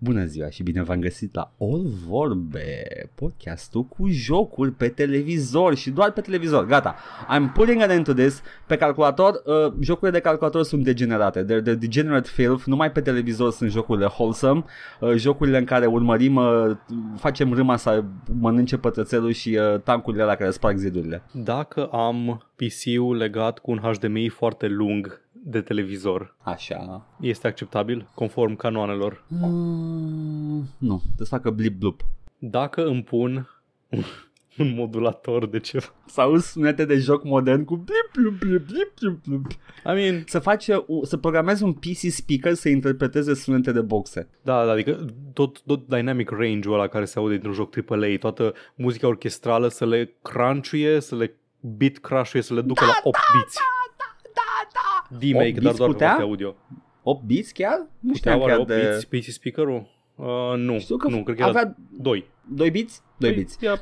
Bună ziua și bine v-am găsit la All Vorbe, podcastul cu jocuri pe televizor și doar pe televizor. Gata, I'm putting an end to this. Pe calculator, uh, jocurile de calculator sunt degenerate. They're the degenerate filth. Numai pe televizor sunt jocurile wholesome. Uh, jocurile în care urmărim, uh, facem râma să mănânce pătrățelul și uh, tancurile la care sparg zidurile. Dacă am PC-ul legat cu un HDMI foarte lung de televizor, Așa. este acceptabil conform canoanelor? Mm, nu, trebuie să facă blip blup. Dacă îmi pun un, un modulator de ceva. Să auzi sunete de joc modern cu blip blup blip blip blip blip. I mean, Să faci, uh, să programezi un PC speaker să interpreteze sunete de boxe. da, da, adică tot, tot dynamic range-ul ăla care se aude dintr-un joc AAA, toată muzica orchestrală să le crunchuie, să le beat crush să le ducă la 8 beats. Da, da. D-Make, 8 dar beats doar pe putea? partea audio. 8 bits chiar? Nu Putea știam oare chiar 8 de... beats PC speaker-ul? Uh, nu, Știu că nu, cred că era avea 2. 2 bits? 2 bits. Era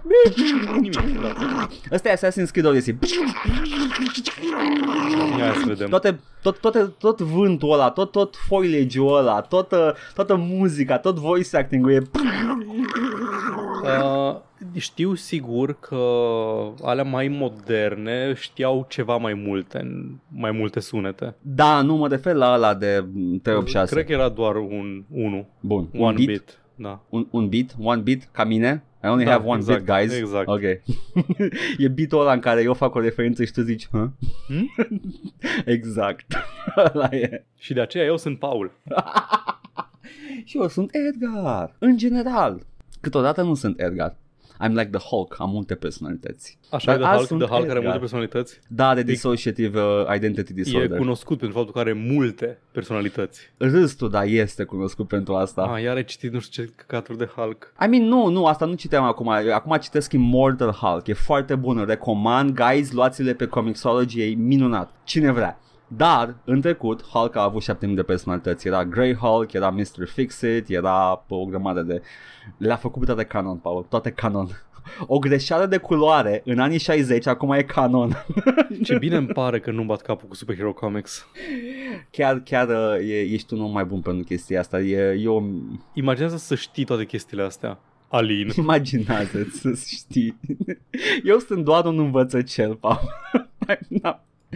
nimic, da. Ăsta e Assassin's Creed Odyssey. Ia să vedem. Toate, tot, toate, tot vântul ăla, tot, tot foliage-ul ăla, toată, toată muzica, tot voice acting-ul e... Uh, știu sigur că alea mai moderne știau ceva mai multe, mai multe sunete. Da, nu mă refer la ăla de 386. Cred că era doar un 1, Bun, un one bit. bit. Da. Un, un bit, one bit, ca mine. I only Da, have one exact, bit, guys. exact. Ok. e bitul ăla în care eu fac o referință și tu zici, huh? Hmm? exact. Ăla e. Și de aceea eu sunt Paul. Și eu sunt Edgar. În general. Câteodată nu sunt Edgar. I'm like the Hulk, am multe personalități. Așa Dar e de azi Hulk, sunt de Hulk are Edgar. multe personalități. Da, de dissociative uh, identity E disorder. cunoscut pentru faptul că are multe personalități. Râstul, da, este cunoscut pentru asta. Ah, iar ai citit nu știu ce căcaturi de Hulk. I mean, nu, nu, asta nu citeam acum. Acum citesc Immortal Hulk. E foarte bun. Îl recomand. Guys, luați-le pe Comixology. E minunat. Cine vrea. Dar, în trecut, Hulk a avut 7000 de personalități. Era Grey Hulk, era Mr. Fix-It, era o grămadă de... Le-a făcut pe toate canon, Paul. Toate canon. O greșeală de culoare în anii 60 acum e canon. Ce bine îmi pare că nu bat capul cu Superhero Comics. chiar, chiar uh, e, ești un om mai bun pentru chestia asta. E, e o... Imaginează să știi toate chestiile astea. Alin. Imaginează-ți să știi. Eu sunt doar un învățăcel, Paul.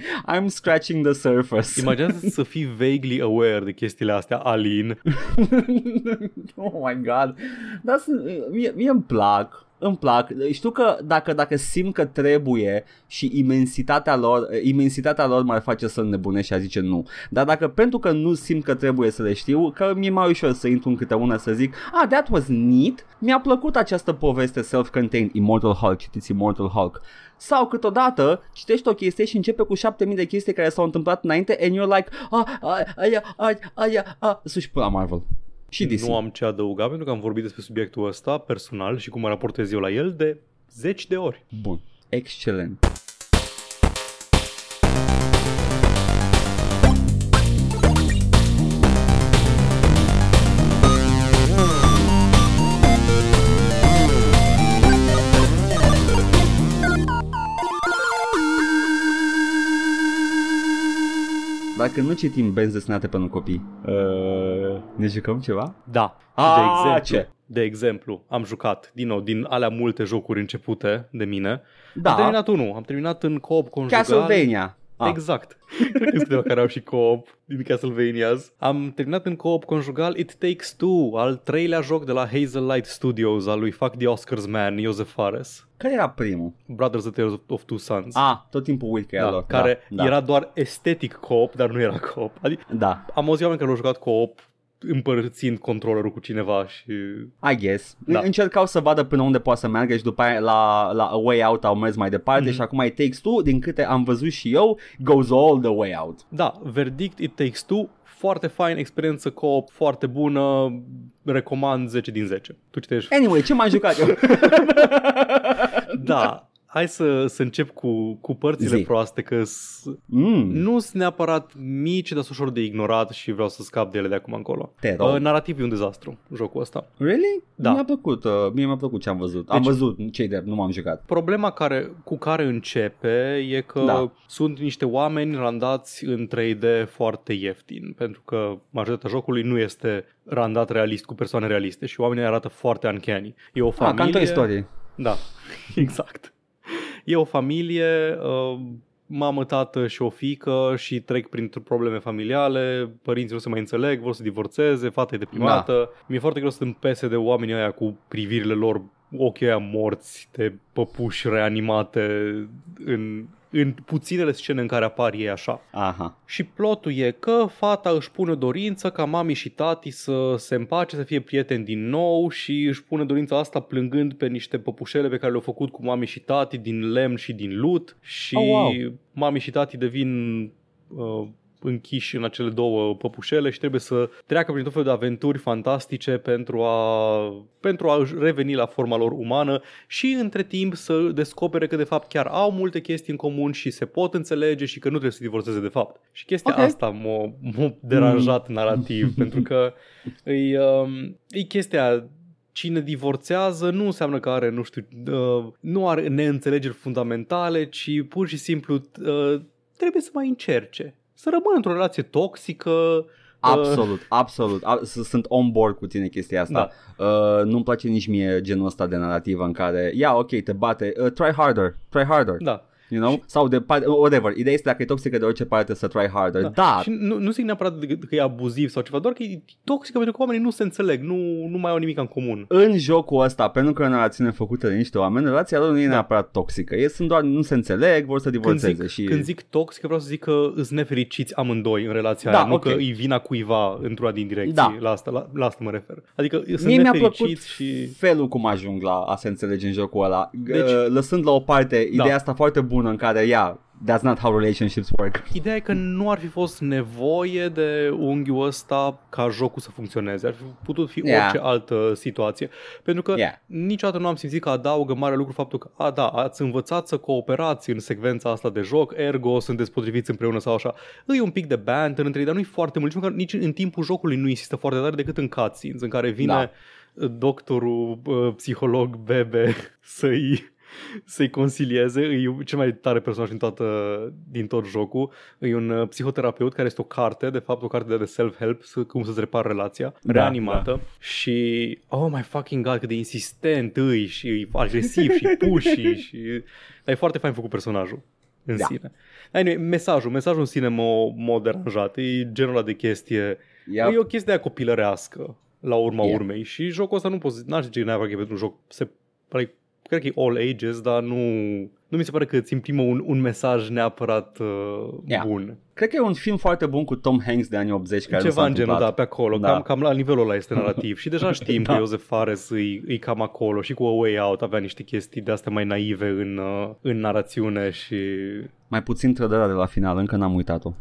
I'm, not, I'm scratching the surface. Imaginează să fii vaguely aware de chestiile astea, Alin. oh my god. Dar sunt, mie, mie îmi plac. Îmi plac. Știu că dacă, dacă simt că trebuie și imensitatea lor, imensitatea lor m-ar face să nebunesc și a zice nu. Dar dacă pentru că nu simt că trebuie să le știu, că mi-e mai ușor să intru în câte una să zic ah, that was neat, mi-a plăcut această poveste self-contained, Immortal Hulk, citiți Immortal Hulk. Sau câteodată citești o chestie și începe cu 7000 de chestii care s-au întâmplat înainte and you're like, ah, ah, aia, aia, aia, ah, să-și pula Marvel. Și DC. Nu am ce adăuga pentru că am vorbit despre subiectul ăsta personal și cum mă raportez eu la el de zeci de ori. Bun. Excelent. Dacă nu citim benzi desenate pentru copii, uh, ne jucăm ceva? Da. Ah, de exemplu, ce? De exemplu, am jucat, din nou, din alea multe jocuri începute de mine. Da, Am terminat unul, am terminat în co-op conjugal. Castlevania. Ah. Exact. Cred că sunt câteva care au și co-op din Castlevanias. Am terminat în co-op conjugal It Takes Two, al treilea joc de la Hazel Light Studios, al lui Fuck the Oscars Man, Joseph Fares. Care era primul? Brothers The Tales of Two Sons. Ah, tot timpul uit că era da, lor. care da, era doar estetic co-op, dar nu era co-op. Adică Da, am auzit oameni care au jucat co-op împărțind controllerul cu cineva și... I guess. Da. Încercau să vadă până unde poate să meargă și după aia la, la A Way Out au mers mai departe Mhm. și acum it takes two, din câte am văzut și eu, goes all the way out. Da, verdict It Takes Two, foarte fain, experiență co-op, foarte bună, recomand 10 din 10. Tu citești? Anyway, ce m-am jucat eu? Da, hai să, să încep cu, cu părțile Zi. proaste, că Mm, nu sunt neapărat mici, dar sunt ușor de ignorat și vreau să scap de ele de acum încolo. Te rog. Uh, narrativ e un dezastru, jocul ăsta. Really? Da. Mi-a plăcut, uh, mie mi-a plăcut ce am văzut. am Deci- văzut cei de nu m-am jucat. Problema care, cu care începe e că Da. sunt niște oameni randați în 3D foarte ieftin, pentru că majoritatea jocului nu este randat realist cu persoane realiste și oamenii arată foarte uncanny. E o Ah, ca în familie... Toy Story. Da, exact. E o familie, uh, mamă, tată și o fică și trec prin probleme familiale, părinții nu se mai înțeleg, vor să divorțeze, fata e deprimată. Da. Mi-e foarte greu să împese de oamenii ăia cu privirile lor, ochii ăia morți, de păpuși reanimate în, în puținele scene în care apar ei așa. Aha. Și plotul e că fata își pune o dorință ca mami și tati să se împace, să fie prieteni din nou și își pune dorința asta plângând pe niște păpușele pe care le-au făcut cu mami și tati din lemn și din lut și Oh, wow. mami și tati devin uh, închiși în acele două păpușele și trebuie să treacă prin tot felul de aventuri fantastice pentru a, pentru a reveni la forma lor umană și între timp să descopere că de fapt chiar au multe chestii în comun și se pot înțelege și că nu trebuie să se divorțeze de fapt. Și chestia Ok. asta m-a, m-a deranjat narrativ pentru că e, um, e chestia cine divorțează nu înseamnă că are, nu știu, uh, nu are neînțelegeri fundamentale, ci pur și simplu uh, trebuie să mai încerce. Să rămână într-o relație toxică. uh, Absolut, absolut. A- s- Sunt on board cu tine chestia asta. Da. Uh, nu-mi place nici mie genul ăsta de narrativă în care, ia, ok, te bate, uh, try harder, try harder. Da. You know? Sau de parte, whatever. Ideea este dacă e toxică de orice parte să try harder. Da. Dar, Și nu, nu zic neapărat de- că e abuziv sau ceva, doar că e toxică pentru că oamenii nu se înțeleg, nu, nu mai au nimic în comun. în jocul ăsta, pentru că e o narațiune făcută de niște oameni, relația lor nu e Da. neapărat toxică. Ei sunt doar, nu se înțeleg, vor să Când divorțeze. zic, și... când zic toxic, vreau să zic că îți nefericiți amândoi în relația Da, aia, nu ok. că îi vina cuiva într-una din direcții. Da. La, asta, la, la asta mă refer. Adică sunt Mie mi-a plăcut nefericiți și... felul cum ajung la a se înțelege în jocul ăla. Deci- Deci, lăsând la o parte Da. ideea asta foarte bună în care, ia, that's not how relationships work. Ideea e că nu ar fi fost nevoie de unghiul ăsta ca jocul să funcționeze. Ar fi putut fi Yeah. orice altă situație. Pentru că Yeah. niciodată nu am simțit că adaugă mare lucru faptul că, a, da, ați învățat să cooperați în secvența asta de joc, ergo sunteți potriviți împreună sau așa. E un pic de banter între ei, dar nu e foarte mult. Nici, măcar- nici în timpul jocului nu insistă foarte tare decât în cutscenes, în care vine Da. doctorul, uh, psiholog, bebe să-i să-i consilieze, e cel mai tare personaj din, toată, din tot jocul. E un uh, psihoterapeut care este o carte, de fapt o carte de self-help, să- cum să-ți repar relația, Da, reanimată. Și, oh my fucking god, cât de insistent îi și e agresiv și pushy și... Dar e foarte fain făcut personajul în Da. sine. Anyway, mesajul, mesajul în sine m-a, m-a deranjat. E genul ăla de chestie... Yep. E o chestie aia copilărească la urma Yeah. urmei și jocul ăsta nu poți, n-aș zice neapărat că e pentru un joc, se, like, cred că e all ages, dar nu, nu mi se pare că îți imprimă un, un mesaj neapărat uh, Yeah. bun. Cred că e un film foarte bun cu Tom Hanks de anii 80 care nu Ceva s-a în genul, da, întâmplat. pe acolo, Da. cam, cam la nivelul ăla este narrativ și deja știm Da. că Joseph Fares îi, îi cam acolo și cu A Way Out avea niște chestii de astea mai naive în, uh, în narațiune și Mai puțin trădarea de la final, încă n-am uitat-o.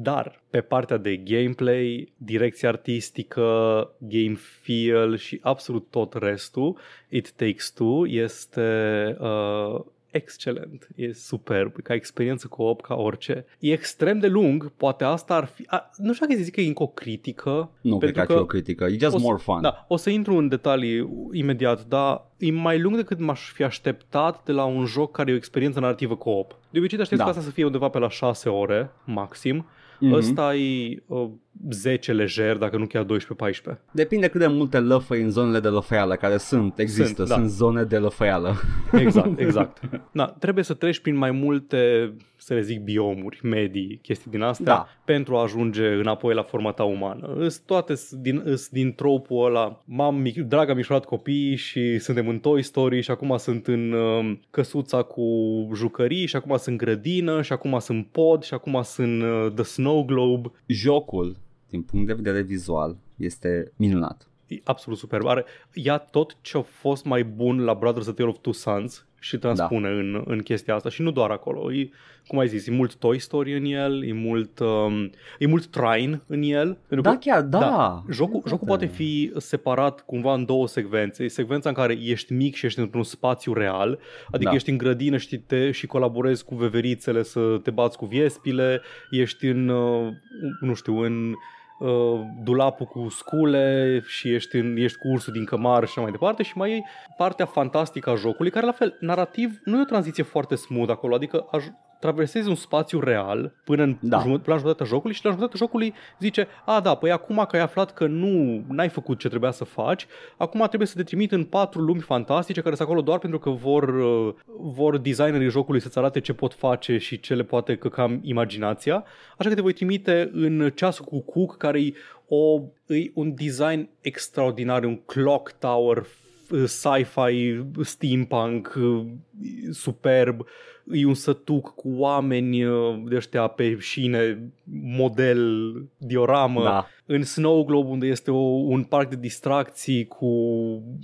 Dar pe partea de gameplay, direcție artistică, game feel și absolut tot restul, It Takes Two este uh, excelent, e superb, ca experiență co-op, ca orice. E extrem de lung, poate asta ar fi... A, nu știu dacă să zic că e încă o critică. Nu cred pentru că ar fi o critică. E just o să- more fun. Da, o să intru în detalii imediat, dar e mai lung decât m-aș fi așteptat de la un joc care e o experiență narrativă co-op. De obicei te aștepți Da. ca asta să fie undeva pe la 6 ore maxim. Mhm. Ăsta e uh, 10 lejer, dacă nu chiar 12-14. Depinde cât de multe lăfăi în zonele de lăfăială care sunt, există, Sunt, sunt, da. zone de lăfăială. Exact, exact. Na, trebuie să treci prin mai multe, să le zic, biomuri, medii, chestii din astea, Da. pentru a ajunge înapoi la forma ta umană. Îs toate s- din, îs din tropul ăla, m-am, mic, drag, am mișurat copiii și suntem în Toy Story și acum sunt în um, căsuța cu jucării și acum sunt grădină și acum sunt pod și acum sunt uh, The Snow Globe. Jocul, din punct de vedere vizual, este minunat. E absolut superb. Are, ia tot ce a fost mai bun la Brothers A Tale of Two Sons și transpune da. în, în chestia asta și nu doar acolo. E, cum ai zis, e mult Toy Story în el, e mult, um, e mult Trine în el. Da, că, chiar, da. da jocul, jocul poate fi separat cumva în două secvențe. E secvența în care ești mic și ești într-un spațiu real, adică da. ești în grădină și, te, și colaborezi cu veverițele să te bați cu viespile, ești în, uh, nu știu, în uh, dulapul cu scule și ești, în, ești cu ursul din cămar și așa mai departe și mai e partea fantastică a jocului care la fel, narrativ nu e o tranziție foarte smooth acolo, adică traversezi un spațiu real până în, da. până la jumătatea jocului și la jumătatea jocului zice, a da, păi acum că ai aflat că nu n-ai făcut ce trebuia să faci, acum trebuie să te trimit în patru lumi fantastice care sunt acolo doar pentru că vor, uh, vor designerii jocului să-ți arate ce pot face și ce le poate căca imaginația, așa că te voi trimite în ceasul cu Cook care e, o, e un design extraordinar, un clock tower sci-fi, steampunk, uh, superb, e un sătuc cu oameni uh, de ăștia pe șine, model, dioramă. Da în Snow Globe unde este o, un parc de distracții cu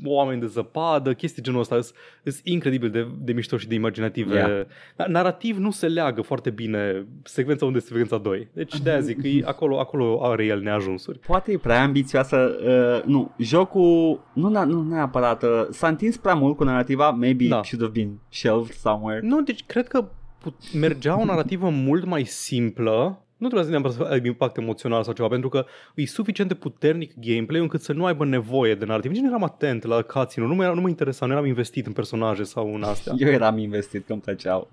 oameni de zăpadă, chestii genul ăsta sunt incredibil de, de mișto și de imaginative. Yeah. Narrativ nu se leagă foarte bine secvența unde este secvența 2. Deci de-aia zic, e, acolo, acolo are el neajunsuri. Poate e prea ambițioasă, uh, nu, jocul nu, nu neapărat, uh, s-a întins prea mult cu narrativa, maybe da. should have been shelved somewhere. Nu, deci cred că mergea o narrativă mult mai simplă nu trebuie să neapărat să aibă impact emoțional sau ceva, pentru că e suficient de puternic gameplay încât să nu aibă nevoie de narrativ. Nici nu eram atent la cutscene nu, nu mă interesa, nu eram investit în personaje sau în astea. Eu eram investit, că îmi plăceau.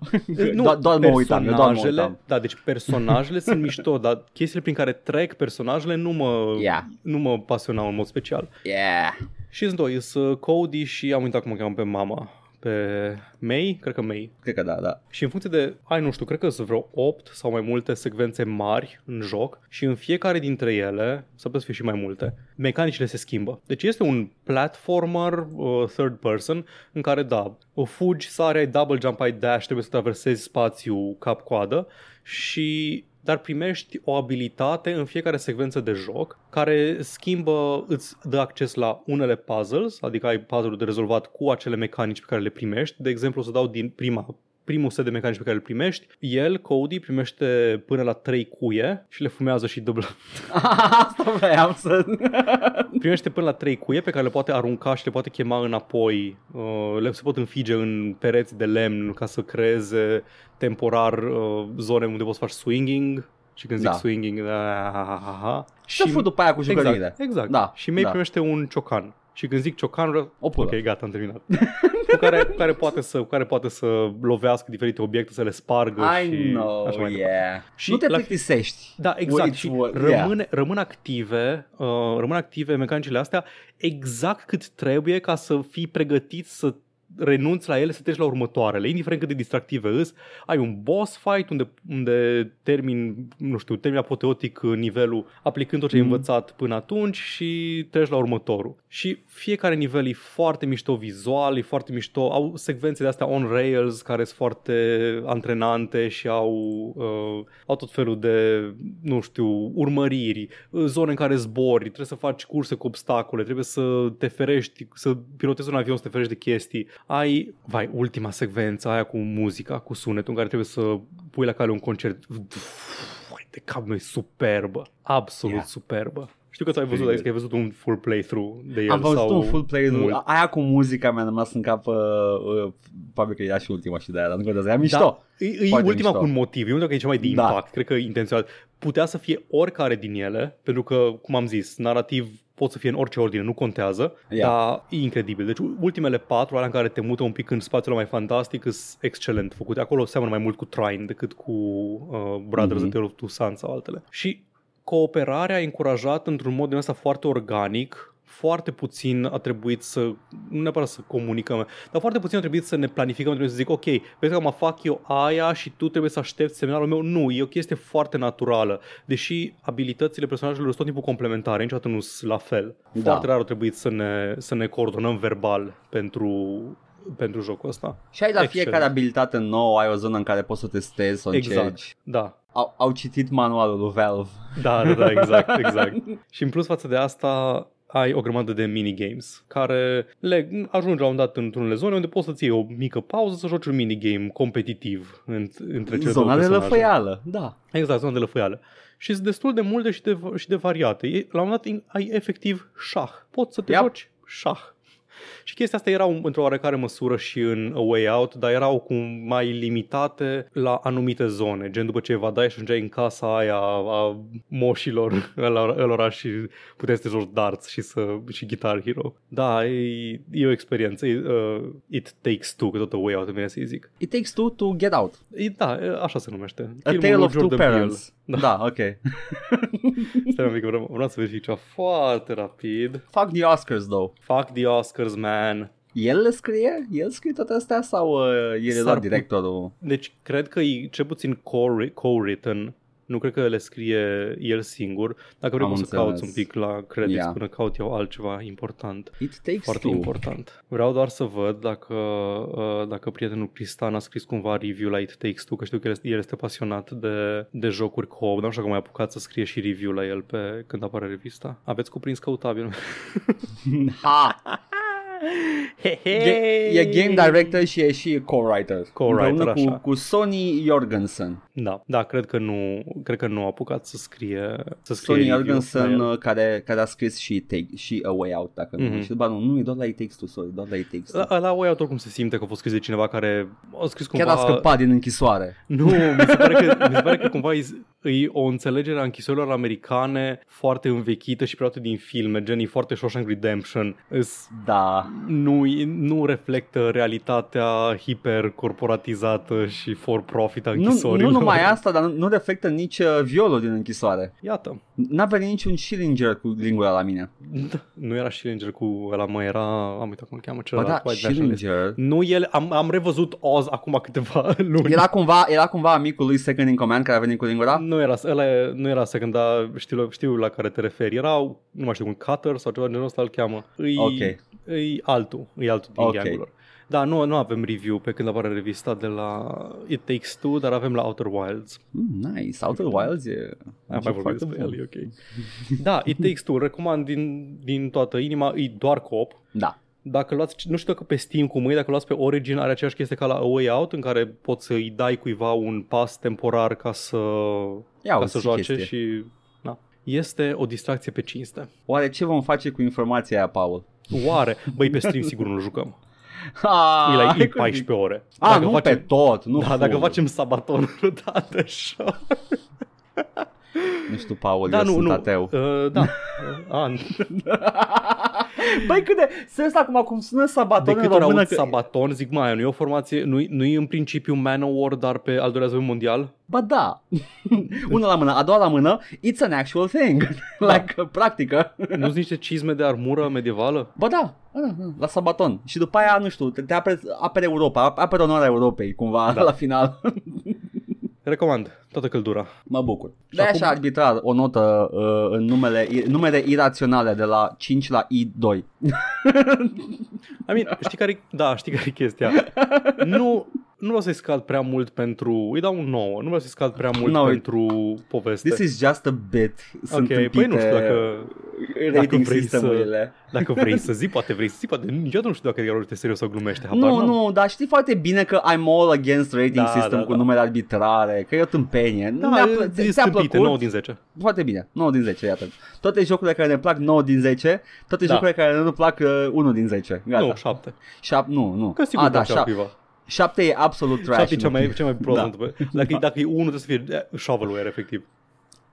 Nu, Do- doar mă uitam, eu doar mă uitam. Da, deci personajele sunt mișto, dar chestiile prin care trec personajele nu mă, yeah. nu mă pasionau în mod special. Yeah. Și sunt doi, sunt Cody și am uitat cum o cheamă pe mama pe May, cred că May. Cred că da, da. Și în funcție de, ai nu știu, cred că sunt vreo 8 sau mai multe secvențe mari în joc și în fiecare dintre ele, să putea să fie și mai multe, mecanicile se schimbă. Deci este un platformer uh, third person în care, da, o fugi, sare, ai double jump, ai dash, trebuie să traversezi spațiu cap-coadă și dar primești o abilitate în fiecare secvență de joc care schimbă, îți dă acces la unele puzzles, adică ai puzzle de rezolvat cu acele mecanici pe care le primești. De exemplu, o să dau din prima primul set de mecanici pe care îl primești, el, Cody, primește până la 3 cuie și le fumează și dublă. Asta vreau să... primește până la 3 cuie pe care le poate arunca și le poate chema înapoi. Uh, le se pot înfige în pereți de lemn ca să creeze temporar uh, zone unde poți faci swinging și când zic da. swinging, da, ha, ha, ha. Și fut după aia cu jucăriile. Exact, exact. Da, și May da. primește un ciocan. Și când zic ciocan, o pulă. Ok, gata, am terminat. cu, care, cu, care poate să, cu care poate să lovească diferite obiecte, să le spargă I și know, așa mai yeah. Și nu te plictisești. Da, exact. și rămâne, yeah. rămân active, uh, rămân active mecanicile astea exact cât trebuie ca să fii pregătit să renunți la ele să treci la următoarele, indiferent cât de distractive îs, ai un boss fight unde, unde termin, nu știu, termin apoteotic nivelul aplicând tot ce mm. ai învățat până atunci și treci la următorul. Și fiecare nivel e foarte mișto vizual, e foarte mișto, au secvențe de astea on rails care sunt foarte antrenante și au, uh, au tot felul de, nu știu, urmăriri, zone în care zbori, trebuie să faci curse cu obstacole, trebuie să te ferești, să pilotezi un avion să te ferești de chestii ai, vai, ultima secvență aia cu muzica, cu sunetul în care trebuie să pui la cale un concert. Vai, de cap noi superbă, absolut yeah. superbă. Știu că tu ai văzut, ai, că ai văzut un full playthrough de el Am văzut sau un full playthrough. Mult. Aia cu muzica mi-a rămas în cap, uh, uh, probabil că era și ultima și de aia, dar nu contează, e mișto. Da, e, e ultima mișto. cu un motiv, e unul că e cea mai de da. impact, da. cred că intenționat. Putea să fie oricare din ele, pentru că, cum am zis, narrativ pot să fie în orice ordine, nu contează, yeah. dar e incredibil. Deci ultimele patru, alea în care te mută un pic în spațiul mai fantastic, sunt excelent făcute. Acolo seamănă mai mult cu Trine decât cu uh, Brothers mm-hmm. of the Two Sons sau altele. Și cooperarea a încurajat într-un mod din asta foarte organic foarte puțin a trebuit să, nu neapărat să comunicăm, dar foarte puțin a trebuit să ne planificăm, trebuie să zic, ok, vezi că mă fac eu aia și tu trebuie să aștepți semnalul meu. Nu, e o chestie foarte naturală. Deși abilitățile personajelor sunt tot timpul complementare, niciodată nu sunt la fel. Da. Foarte rar a trebuit să ne, să ne coordonăm verbal pentru pentru jocul ăsta. Și ai la Excellent. fiecare abilitate nouă, ai o zonă în care poți să testezi, să o exact. încerci. Da. Au, au citit manualul lui Valve. Da, da, da, exact, exact. și în plus față de asta, ai o grămadă de minigames care le ajungi la un dat într-unele zone unde poți să-ți iei o mică pauză să joci un minigame competitiv în, între cele Zona două de personaje. lăfăială, da. Exact, zona de lăfăială. Și sunt destul de multe și de, și de variate. E- La un moment dat ai efectiv șah. Poți să te Yep. joci șah. Și chestia asta erau într-o oarecare măsură și în A Way Out, dar erau cum mai limitate la anumite zone. Gen după ce evadai și ajungeai în casa aia a moșilor ălora ălora și puteai să te joci darts și, să, și Guitar Hero. Da, e, e o experiență. E, uh, it Takes Two, că tot A Way Out îmi vine să-i zic. It takes two to get out. E, da, e, așa se numește. A Filmul tale lui of two Jordan Peele. Parents. Da, da ok. Stai un pic, vreau, vreau să verific ceva foarte rapid. Fuck the Oscars, though. Fuck the Oscars, man. El le scrie? El scrie toate astea sau uh, el e S-ar doar put- directorul? Deci, cred că e cel puțin co- co-written. Nu cred că le scrie el singur. Dacă vrei Am poți să înțeles. cauți un pic la credits Yeah. până caut eu altceva important. It takes Foarte two. important. Vreau doar să văd dacă, uh, dacă prietenul Cristian a scris cumva review la It Takes Two, că știu că el este, el este pasionat de, de jocuri co-op. Nu știu dacă mai a apucat să scrie și review la el pe când apare revista. Aveți cuprins căutabil. Ha! He, he. E, e game director și e și co-writer. Co-writer, Împreună așa. Cu, cu Sony Jorgensen. Da, da, cred că nu, cred că nu a apucat să scrie, să scrie Sony review Jorgensen la el. uh, care, care a scris și, take, și A Way Out, dacă nu. Mhm. Și ba, nu, nu, e doar la It Takes Two, sorry, doar la It Takes Two. La, la Way Out oricum se simte că a fost scris de cineva care a scris cumva... Chiar a scăpat din închisoare. Nu, mi se pare că, mi se pare că cumva e, e o înțelegere a închisorilor americane foarte învechită și preluată din filme, gen e foarte Shawshank Redemption. Îs, Da. nu, nu reflectă realitatea hipercorporatizată și for-profit a Nu, închisorilor. nu numai asta, dar nu, nu reflectă nici uh, violul din închisoare. Iată. N-a venit niciun Schillinger cu lingura la mine. Da, nu era Schillinger cu ăla, mă, era... Am uitat cum îl cheamă Ba celălalt. da, White Nationalist. Schillinger. Nu el, am, am revăzut Oz acum câteva luni. Era cumva, era cumva amicul lui Second in Command care a venit cu lingura? Nu era, ăla, e- nu era second, dar știu, știu la care te referi. Era, nu mai știu, un cutter sau ceva de genul ăsta îl cheamă. Îi, Ok. îi altul, îi altul din Ok. okay. gangul lor. Da, nu, nu avem review pe când apare revista de la It Takes Two, dar avem la Outer Wilds. Mm, nice. Outer Wilds e... Am e mai vorbit foarte despre bun. el, e ok. Da, It Takes Two, îl recomand din, din toată inima, e doar cop. Da. Dacă luați, nu știu dacă pe Steam cum e, dacă luați pe Origin are aceeași chestie ca la A Way Out în care poți să-i dai cuiva un pas temporar ca să, Ia ca uzi să ce joace chestie. și na. Este o distracție pe cinste. Oare ce vom face cu informația aia, Paul? Oare? Băi, pe stream sigur nu jucăm. Ah, E la hai e cu- 14 ore. A, nu pe tot, nu da, dacă full. facem sabaton dată așa. Nu știu, Paul, Da, eu nu, sunt nu. ateu. Uh, da. A, Băi, cât de... Serios, acum cum sună de sabaton în câte ori română... aud Că... sabaton, zic, mai, nu e o formație, nu nu e în principiu Manowar, dar pe al doilea război mondial? Ba da. Una la mână, a doua la mână, it's an actual thing. like, practică. nu sunt niște cizme de armură medievală? Ba da, ba da, da, la sabaton. Și după aia, nu știu, te, te apere, apere Europa, apere onoarea Europei, cumva, Da. la final. Recomand, toată căldura. mă bucur. Și de acum- așa arbitrar o notă uh, în numele, numere iraționale de la 5 la I2. I mean, știi care da, știi care e chestia? Nu, nu vreau să-i scad prea mult pentru... Îi dau un 9. Nu vreau să-i scad prea mult No, pentru poveste. This is just a bit. Sunt ok, păi nu știu dacă, rating vrei sistemurile. dacă vrei să zici, poate vrei să zici, poate niciodată nu știu dacă Erol este serios sau glumește. Habar Nu, n-am. nu, dar știi foarte bine că I'm all against rating Da, system da, cu da. numere arbitrare, că e o tâmpenie. Da, Mi-a e, plă- e ți-a stâmpite, plăcut? 9 din 10. Foarte bine, 9 din 10, iată. Toate jocurile care ne plac 9 din 10, toate Da. jocurile care nu plac uh, 1 din 10. Gata. Nu, 7. Șap, nu, nu. Că sigur A, da, plăcea șap, cuiva. 7 e absolut trash. 7 e cea nu? mai, cea mai prost. Da. Da. Dacă, e- dacă e 1, trebuie să fie eh, shovelware, efectiv.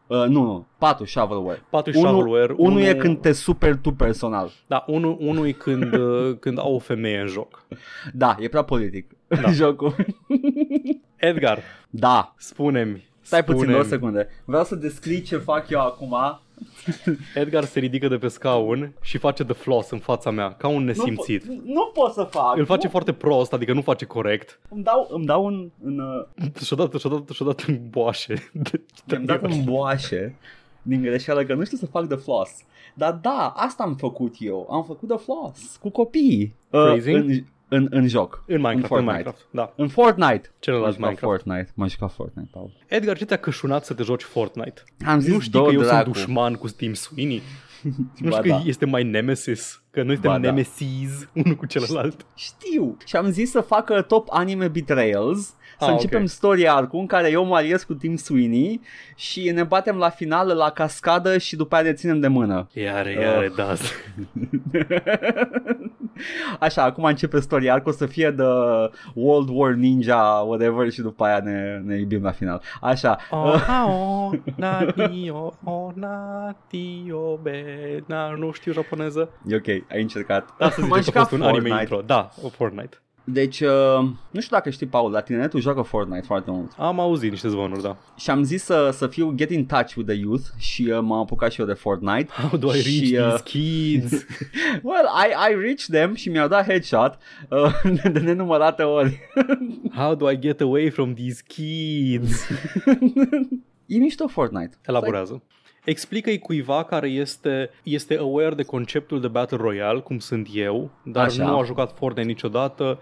Uh, nu, nu, 4 shovelware. 4 Unu- shovelware. Unul e când te super tu personal. Da, unul, unul e când, uh, când au o femeie în joc. Da, e prea politic Da. jocul. Edgar, Da. spune-mi. Stai puțin, spune-mi. două secunde. Vreau să descrii ce fac eu acum. Edgar se ridică de pe scaun și face the floss în fața mea, ca un nesimțit. Nu, po- nu pot să fac. Îl face nu, foarte prost, adică nu face corect. Îmi dau, îmi dau în... în uh, Și-a dat, și-a dat, și-a dat în boașe. mi-am dat în boașe din greșeală că nu știu să fac the floss. Dar da, asta am făcut eu. Am făcut the floss cu copii. Uh, Phrasing? în, în, în joc. În Minecraft, în, Fortnite. Minecraft. Da. În Fortnite. Celălalt M-am jucat Minecraft. Fortnite. M-am jucat Fortnite, Paul. Edgar, ce te-a cășunat să te joci Fortnite? Am zis nu știi două că eu dracu. sunt dușman cu Steam Sweeney? Nu știu că este mai Nemesis, că noi suntem Ba da. Nemesis unul cu celălalt. Știu. Și am zis să facă top anime betrayals, să Ah, începem ok. story arc în care eu mă aliez cu Tim Sweeney și ne batem la final la cascadă și după aia ne ținem de mână. Iare, Oh. iare, da. Așa, acum începe story arc, o să fie de World War Ninja, whatever, și după aia ne, ne iubim la final. Așa, Oh, oh, nati, oh, oh, nati, oh, be, na, nu știu japoneză. e ok, ai încercat. Da, să M-am zice că a jucat fost un anime Fortnite. intro. Da, o Fortnite. Deci, uh, nu știu dacă știi, Paul, la tineretul joacă Fortnite foarte mult. Am auzit niște zvonuri, da. Și am zis să, să fiu get in touch with the youth și uh, m-am apucat și eu de Fortnite. How do I Și, reach uh, these kids? Well, I, I reached them și mi-au dat headshot uh, de nenumărate ori. How do I get away from these kids? e mișto Fortnite. Elaborează. Explică-i cuiva care este, este aware de conceptul de Battle Royale, cum sunt eu, dar Așa. nu a jucat Fortnite niciodată.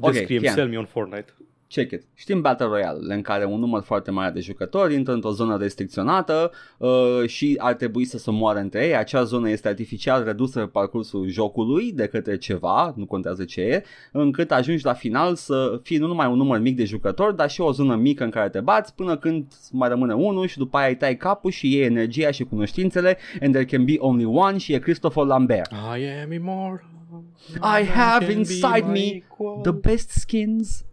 Ok, Descrie-mi, fie. sell me on Fortnite. Check it. Știm Battle Royale, în care un număr foarte mare de jucători intră într-o zonă restricționată uh, și ar trebui să se moară între ei. Acea zonă este artificial redusă pe parcursul jocului de către ceva, nu contează ce e, încât ajungi la final să fii nu numai un număr mic de jucători, dar și o zonă mică în care te bați până când mai rămâne unul și după aia îi tai capul și iei energia și cunoștințele and there can be only one și e Christopher Lambert. I am immortal. I have can be inside my me equal. The best skins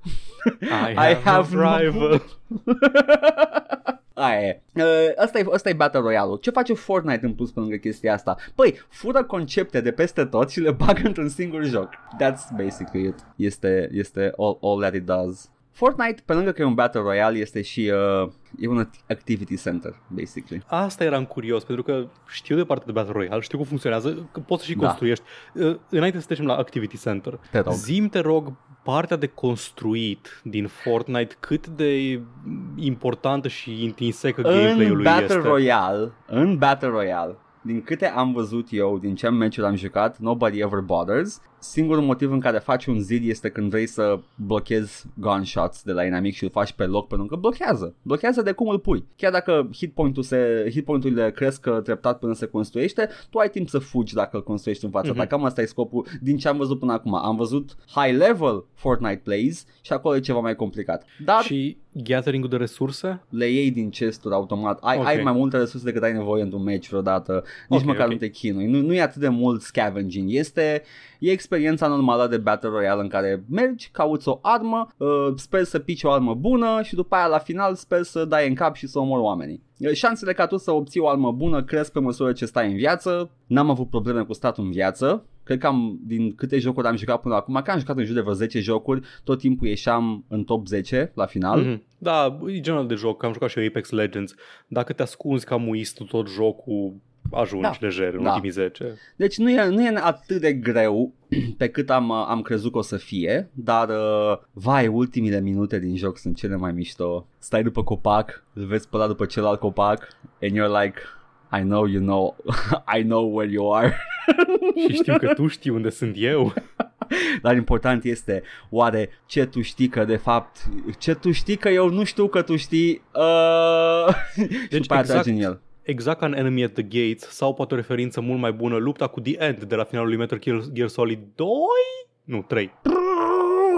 I I have, have no no- rival. Aia e. Uh, Asta e, asta e Battle Royale-ul. Ce face Fortnite în plus pe lângă chestia asta? Păi, fură concepte de peste tot și le bagă într-un singur joc. That's basically it. Este, este all, all that it does. Fortnite, pe lângă că e un Battle Royale, este și uh, e un activity center, basically. Asta eram curios, pentru că știu de partea de Battle Royale, știu cum funcționează, că poți să și Da. construiești. Uh, Înainte să trecem la Activity Center, Te rog. zim te rog partea de construit din Fortnite, cât de importantă și intinsecă În gameplay-ului Battle este. Royale, în Battle Royale, din câte am văzut eu, din ce meciuri am jucat, nobody ever bothers. Singurul motiv în care faci un zid este când vrei să blochezi gunshots de la inamic și îl faci pe loc pentru că blochează. Blochează de cum îl pui. Chiar dacă hit point-ul se, hit point-urile cresc uh, treptat până se construiește, tu ai timp să fugi dacă îl construiești în fața Mhm. ta. Cam asta e scopul din ce am văzut până acum. Am văzut high level Fortnite plays și acolo e ceva mai complicat. Dar Și gathering-ul de resurse? le iei din chesturi automat. Ai, Ok. ai mai multe resurse decât ai nevoie într-un match vreodată. Nici Ok, măcar ok. nu te chinui. Nu, nu e atât de mult scavenging. Este e experiența normală de Battle Royale în care mergi, cauți o armă, uh, sper să pici o armă bună și după aia la final sper să dai în cap și să omori oamenii. Uh, Șansele ca tu să obții o armă bună cresc pe măsură ce stai în viață. N-am avut probleme cu statul în viață. Cred că am, din câte jocuri am jucat până acum, că am jucat în jur de vreo 10 jocuri, tot timpul ieșeam în top 10 la final. Mhm. Da, e genul de joc, am jucat și eu Apex Legends. Dacă te ascunzi ca muistul tot jocul, ajungi Da. lejer în Da. ultimii 10. Deci nu e, nu e atât de greu pe cât am, uh, am crezut că o să fie, dar uh, vai, ultimile minute din joc sunt cele mai mișto. Stai după copac, îl vezi pe ăla după celălalt copac and you're like, I know you know, I know where you are. și știu că tu știi unde sunt eu. Dar important este, oare ce tu știi că de fapt, ce tu știi că eu nu știu că tu știi, uh... și Deci după aia exact- tragi în el. Exact ca în Enemy at the Gates sau poate o referință mult mai bună, lupta cu The End de la finalul lui Metal Gear, Gear Solid 2? Nu, 3.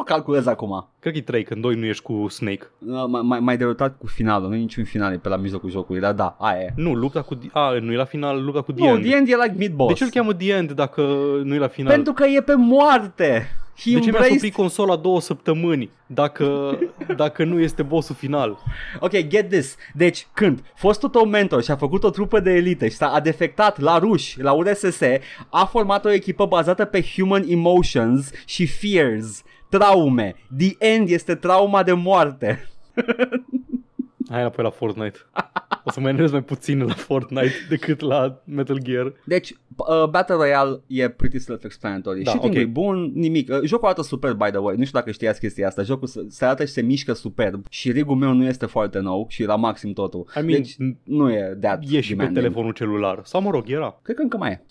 Calculez acum. Cred că e 3, când 2 nu ești cu Snake. Uh, mai- mai, mai derutat cu finalul, nu e niciun final e pe la mijlocul jocului, dar da, aia e. Nu, lupta cu... The- A, nu e la final, lupta cu The Nu, End. The End e like mid-boss. De ce îl cheamă The End dacă nu e la final? Pentru că e pe moarte. He de ce mi-a embraced... suprit consola două săptămâni dacă, dacă nu este bossul final? Ok, get this. Deci, când fostul tău mentor și-a făcut o trupă de elită și s-a a defectat la ruși, la URSS, a format o echipă bazată pe human emotions și fears, traume. The End este trauma de moarte. Hai înapoi la Fortnite. O să mai enervez mai puțin la Fortnite decât la Metal Gear. Deci, uh, Battle Royale e pretty self-explanatory. Da, Da, Shooting ok. e bun, nimic. Uh, jocul arată superb, by the way. Nu știu dacă știați chestia asta. Jocul se, se arată și se mișcă superb. Și rigul meu nu este foarte nou și la maxim totul. I mean, deci, nu e that E și pe demanding. telefonul celular. Sau mă rog, era. Cred că încă mai e.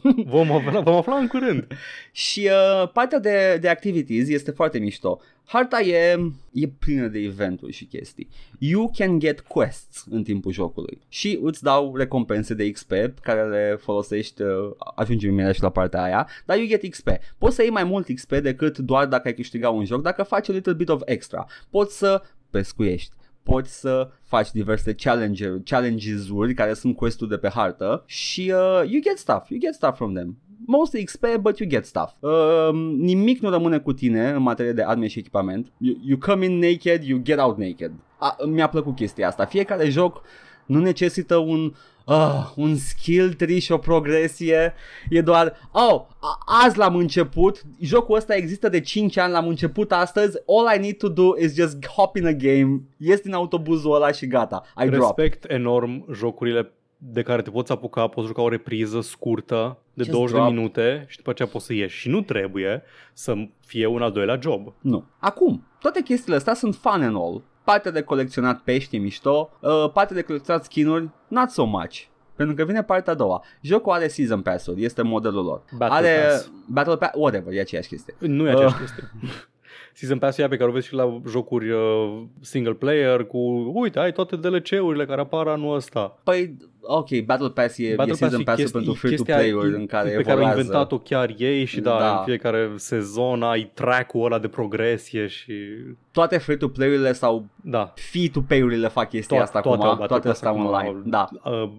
Vom afla, vom afla în curând. Și uh, partea de, de activities este foarte mișto. Harta e, e plină de eventuri și chestii. You can get quests în timpul jocului și îți dau recompense de XP pe care le folosești, uh, ajungem imediat și la partea aia, dar you get XP. Poți să iei mai mult XP decât doar dacă ai câștigat un joc, dacă faci a little bit of extra. Poți să pescuiești poți să faci diverse challenger, challenges-uri care sunt quest de pe hartă și uh, you get stuff, you get stuff from them. Mostly XP, but you get stuff. Uh, nimic nu rămâne cu tine în materie de arme și echipament. You, you come in naked, you get out naked. A, mi-a plăcut chestia asta. Fiecare joc nu necesită un uh, un skill tree și o progresie. E doar, oh, azi l-am început, jocul ăsta există de 5 ani, l-am început astăzi, all I need to do is just hop in a game, ies din autobuzul ăla și gata, I Respect drop. enorm jocurile de care te poți apuca, poți juca o repriză scurtă de Just 20 drop. de minute și după aceea poți să ieși. Și nu trebuie să fie un al doilea job. Nu. Acum, toate chestiile astea sunt fun and all. Partea de colecționat pești e mișto, uh, partea de colecționat skin-uri, not so much. Pentru că vine partea a doua. Jocul are season pass-uri, este modelul lor. Battle are Pass. Battle Pass, whatever, e aceeași chestie. Nu e aceeași Uh. chestie. Season pass pe care o vezi și la jocuri uh, single player cu, uite, ai toate DLC-urile care apar anul ăsta. Păi, ok, Battle Pass e, Battle e season e pass chesti- pentru e free-to-play-uri chestia în care pe care au evoluează. inventat-o chiar ei și da, Da. în fiecare sezon ai track-ul ăla de progresie și Toate free-to-play-urile sau da. fee-to-pay-urile fac chestia To- asta toate acum, au Battle toate Pass astea acum, online. au- Da. Uh,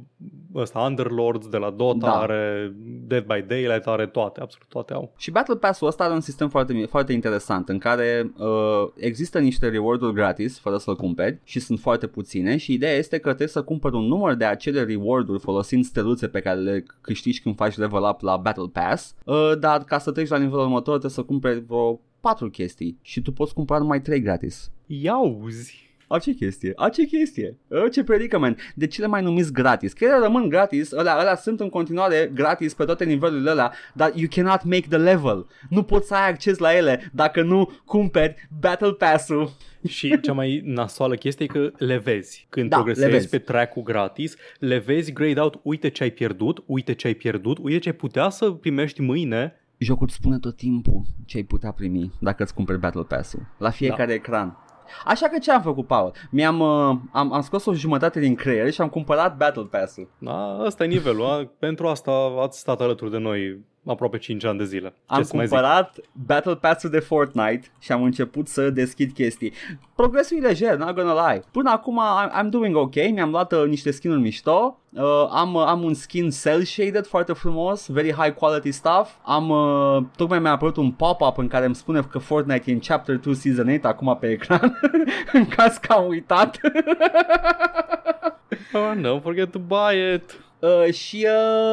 ăsta Underlords de la Dota Da. are Dead by Daylight are toate, absolut toate au. Și Battle Pass-ul ăsta are un sistem foarte, foarte interesant în care uh, există niște reward-uri gratis fără să-l cumperi și sunt foarte puține și ideea este că trebuie să cumperi un număr de acele reward-uri folosind steluțe pe care le câștigi când faci level up la Battle Pass, uh, dar ca să treci la nivelul următor trebuie să cumperi vreo patru chestii și tu poți cumpăra numai trei gratis. Iauzi! A ce chestie? A ce chestie? A, ce predicament? De ce le mai numiți gratis? Că ele rămân gratis, ălea, ălea sunt în continuare gratis pe toate nivelurile alea, dar you cannot make the level. Nu poți să ai acces la ele dacă nu cumperi Battle Pass-ul. Și cea mai nasoală chestie e că le vezi. Când Da, progresezi le vezi. pe track-ul gratis, le vezi grade out, uite ce ai pierdut, uite ce ai pierdut, uite ce ai putea să primești mâine. Jocul îți spune tot timpul ce ai putea primi dacă îți cumperi Battle Pass-ul. La fiecare da. ecran. Așa că ce am făcut, Paul? Mi-am uh, am, am scos o jumătate din creier și am cumpărat Battle Pass-ul. Da, ăsta e nivelul. A? Pentru asta ați stat alături de noi aproape 5 ani de zile. Ce Am să mai zic? cumpărat Battle Pass-ul de Fortnite și am început să deschid chestii. Progresul e lejer, not gonna lie. Până acum I'm, I'm doing ok, mi-am luat uh, niște skin-uri mișto, uh, am, uh, am un skin cel shaded foarte frumos, very high quality stuff. Am, uh, tocmai mi-a apărut un pop-up în care îmi spune că Fortnite e în Chapter 2 Season 8 acum pe ecran, în caz că am uitat. Oh, no, forget to buy it. Uh, și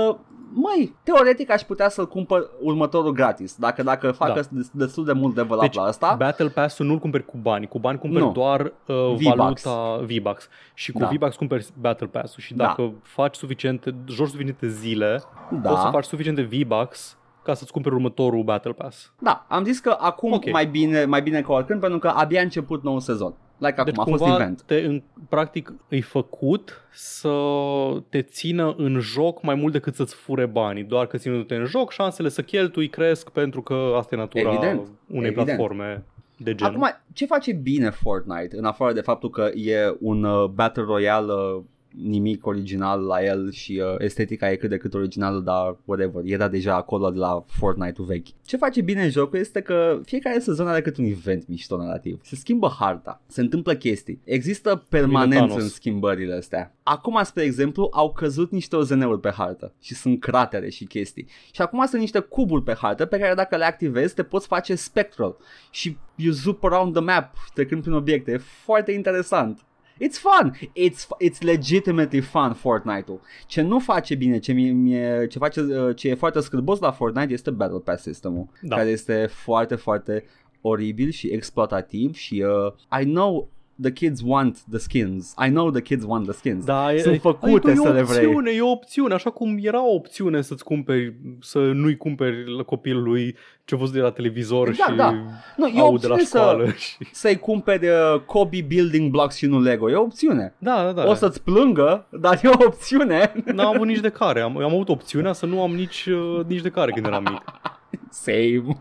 uh, măi, teoretic aș putea să-l cumpăr următorul gratis Dacă, dacă fac Da. da. destul de mult level up Deci, la asta Battle Pass-ul nu-l cumperi cu bani. Cu bani cumperi Nu. doar uh, V-Bucks. valuta V-Bucks. Și cu Da. V-Bucks cumperi Battle Pass-ul. Și Da. dacă faci suficiente, joci suficiente zile, Da. poți să faci suficiente V-Bucks ca să-ți cumperi următorul Battle Pass. Da, am zis că acum Ok. mai bine mai bine ca oricând pentru că abia a început nou sezon. Like Deci acum, a fost cumva event. te, în, practic îi făcut să te țină în joc mai mult decât să-ți fure banii. Doar că ținându-te în joc, șansele să cheltui cresc pentru că asta e natura Evident, unei evident. platforme de genul. Acum, ce face bine Fortnite, în afară de faptul că e un uh, Battle Royale uh, nimic original la el și uh, estetica e cât de cât originală, dar whatever, era deja acolo de la Fortnite-ul vechi. Ce face bine jocul este că fiecare sezon are cât un event mișto narrativ. Se schimbă harta, se întâmplă chestii, există permanență Thanos. în schimbările astea. Acum, spre exemplu, au căzut niște OZN-uri pe hartă și sunt cratere și chestii. Și acum sunt niște cuburi pe hartă pe care dacă le activezi te poți face spectral și you zoop around the map trecând prin obiecte. E foarte interesant. It's fun. It's, it's legitimately fun Fortnite-ul. Ce nu face bine, ce, mie, mie, ce, face, uh, ce e foarte scârbos la Fortnite este Battle Pass systemul, Da. care este foarte, foarte oribil și exploatativ și uh, I know the kids want the skins. I know the kids want the skins. Da, Sunt e, făcute e, să e le vrei. opțiune, E o opțiune, așa cum era o opțiune să-ți cumperi, să nu-i cumperi la copilului ce văzut de la televizor Da, și da. Nu, e o au de la opțiune să, școală. Și... să-i cumperi uh, Kobe building blocks și nu Lego. E o opțiune. Da, da, da. O să-ți plângă, dar e o opțiune. N-am avut nici de care. Am, am avut opțiunea să nu am nici, uh, nici de care când eram mic. Same.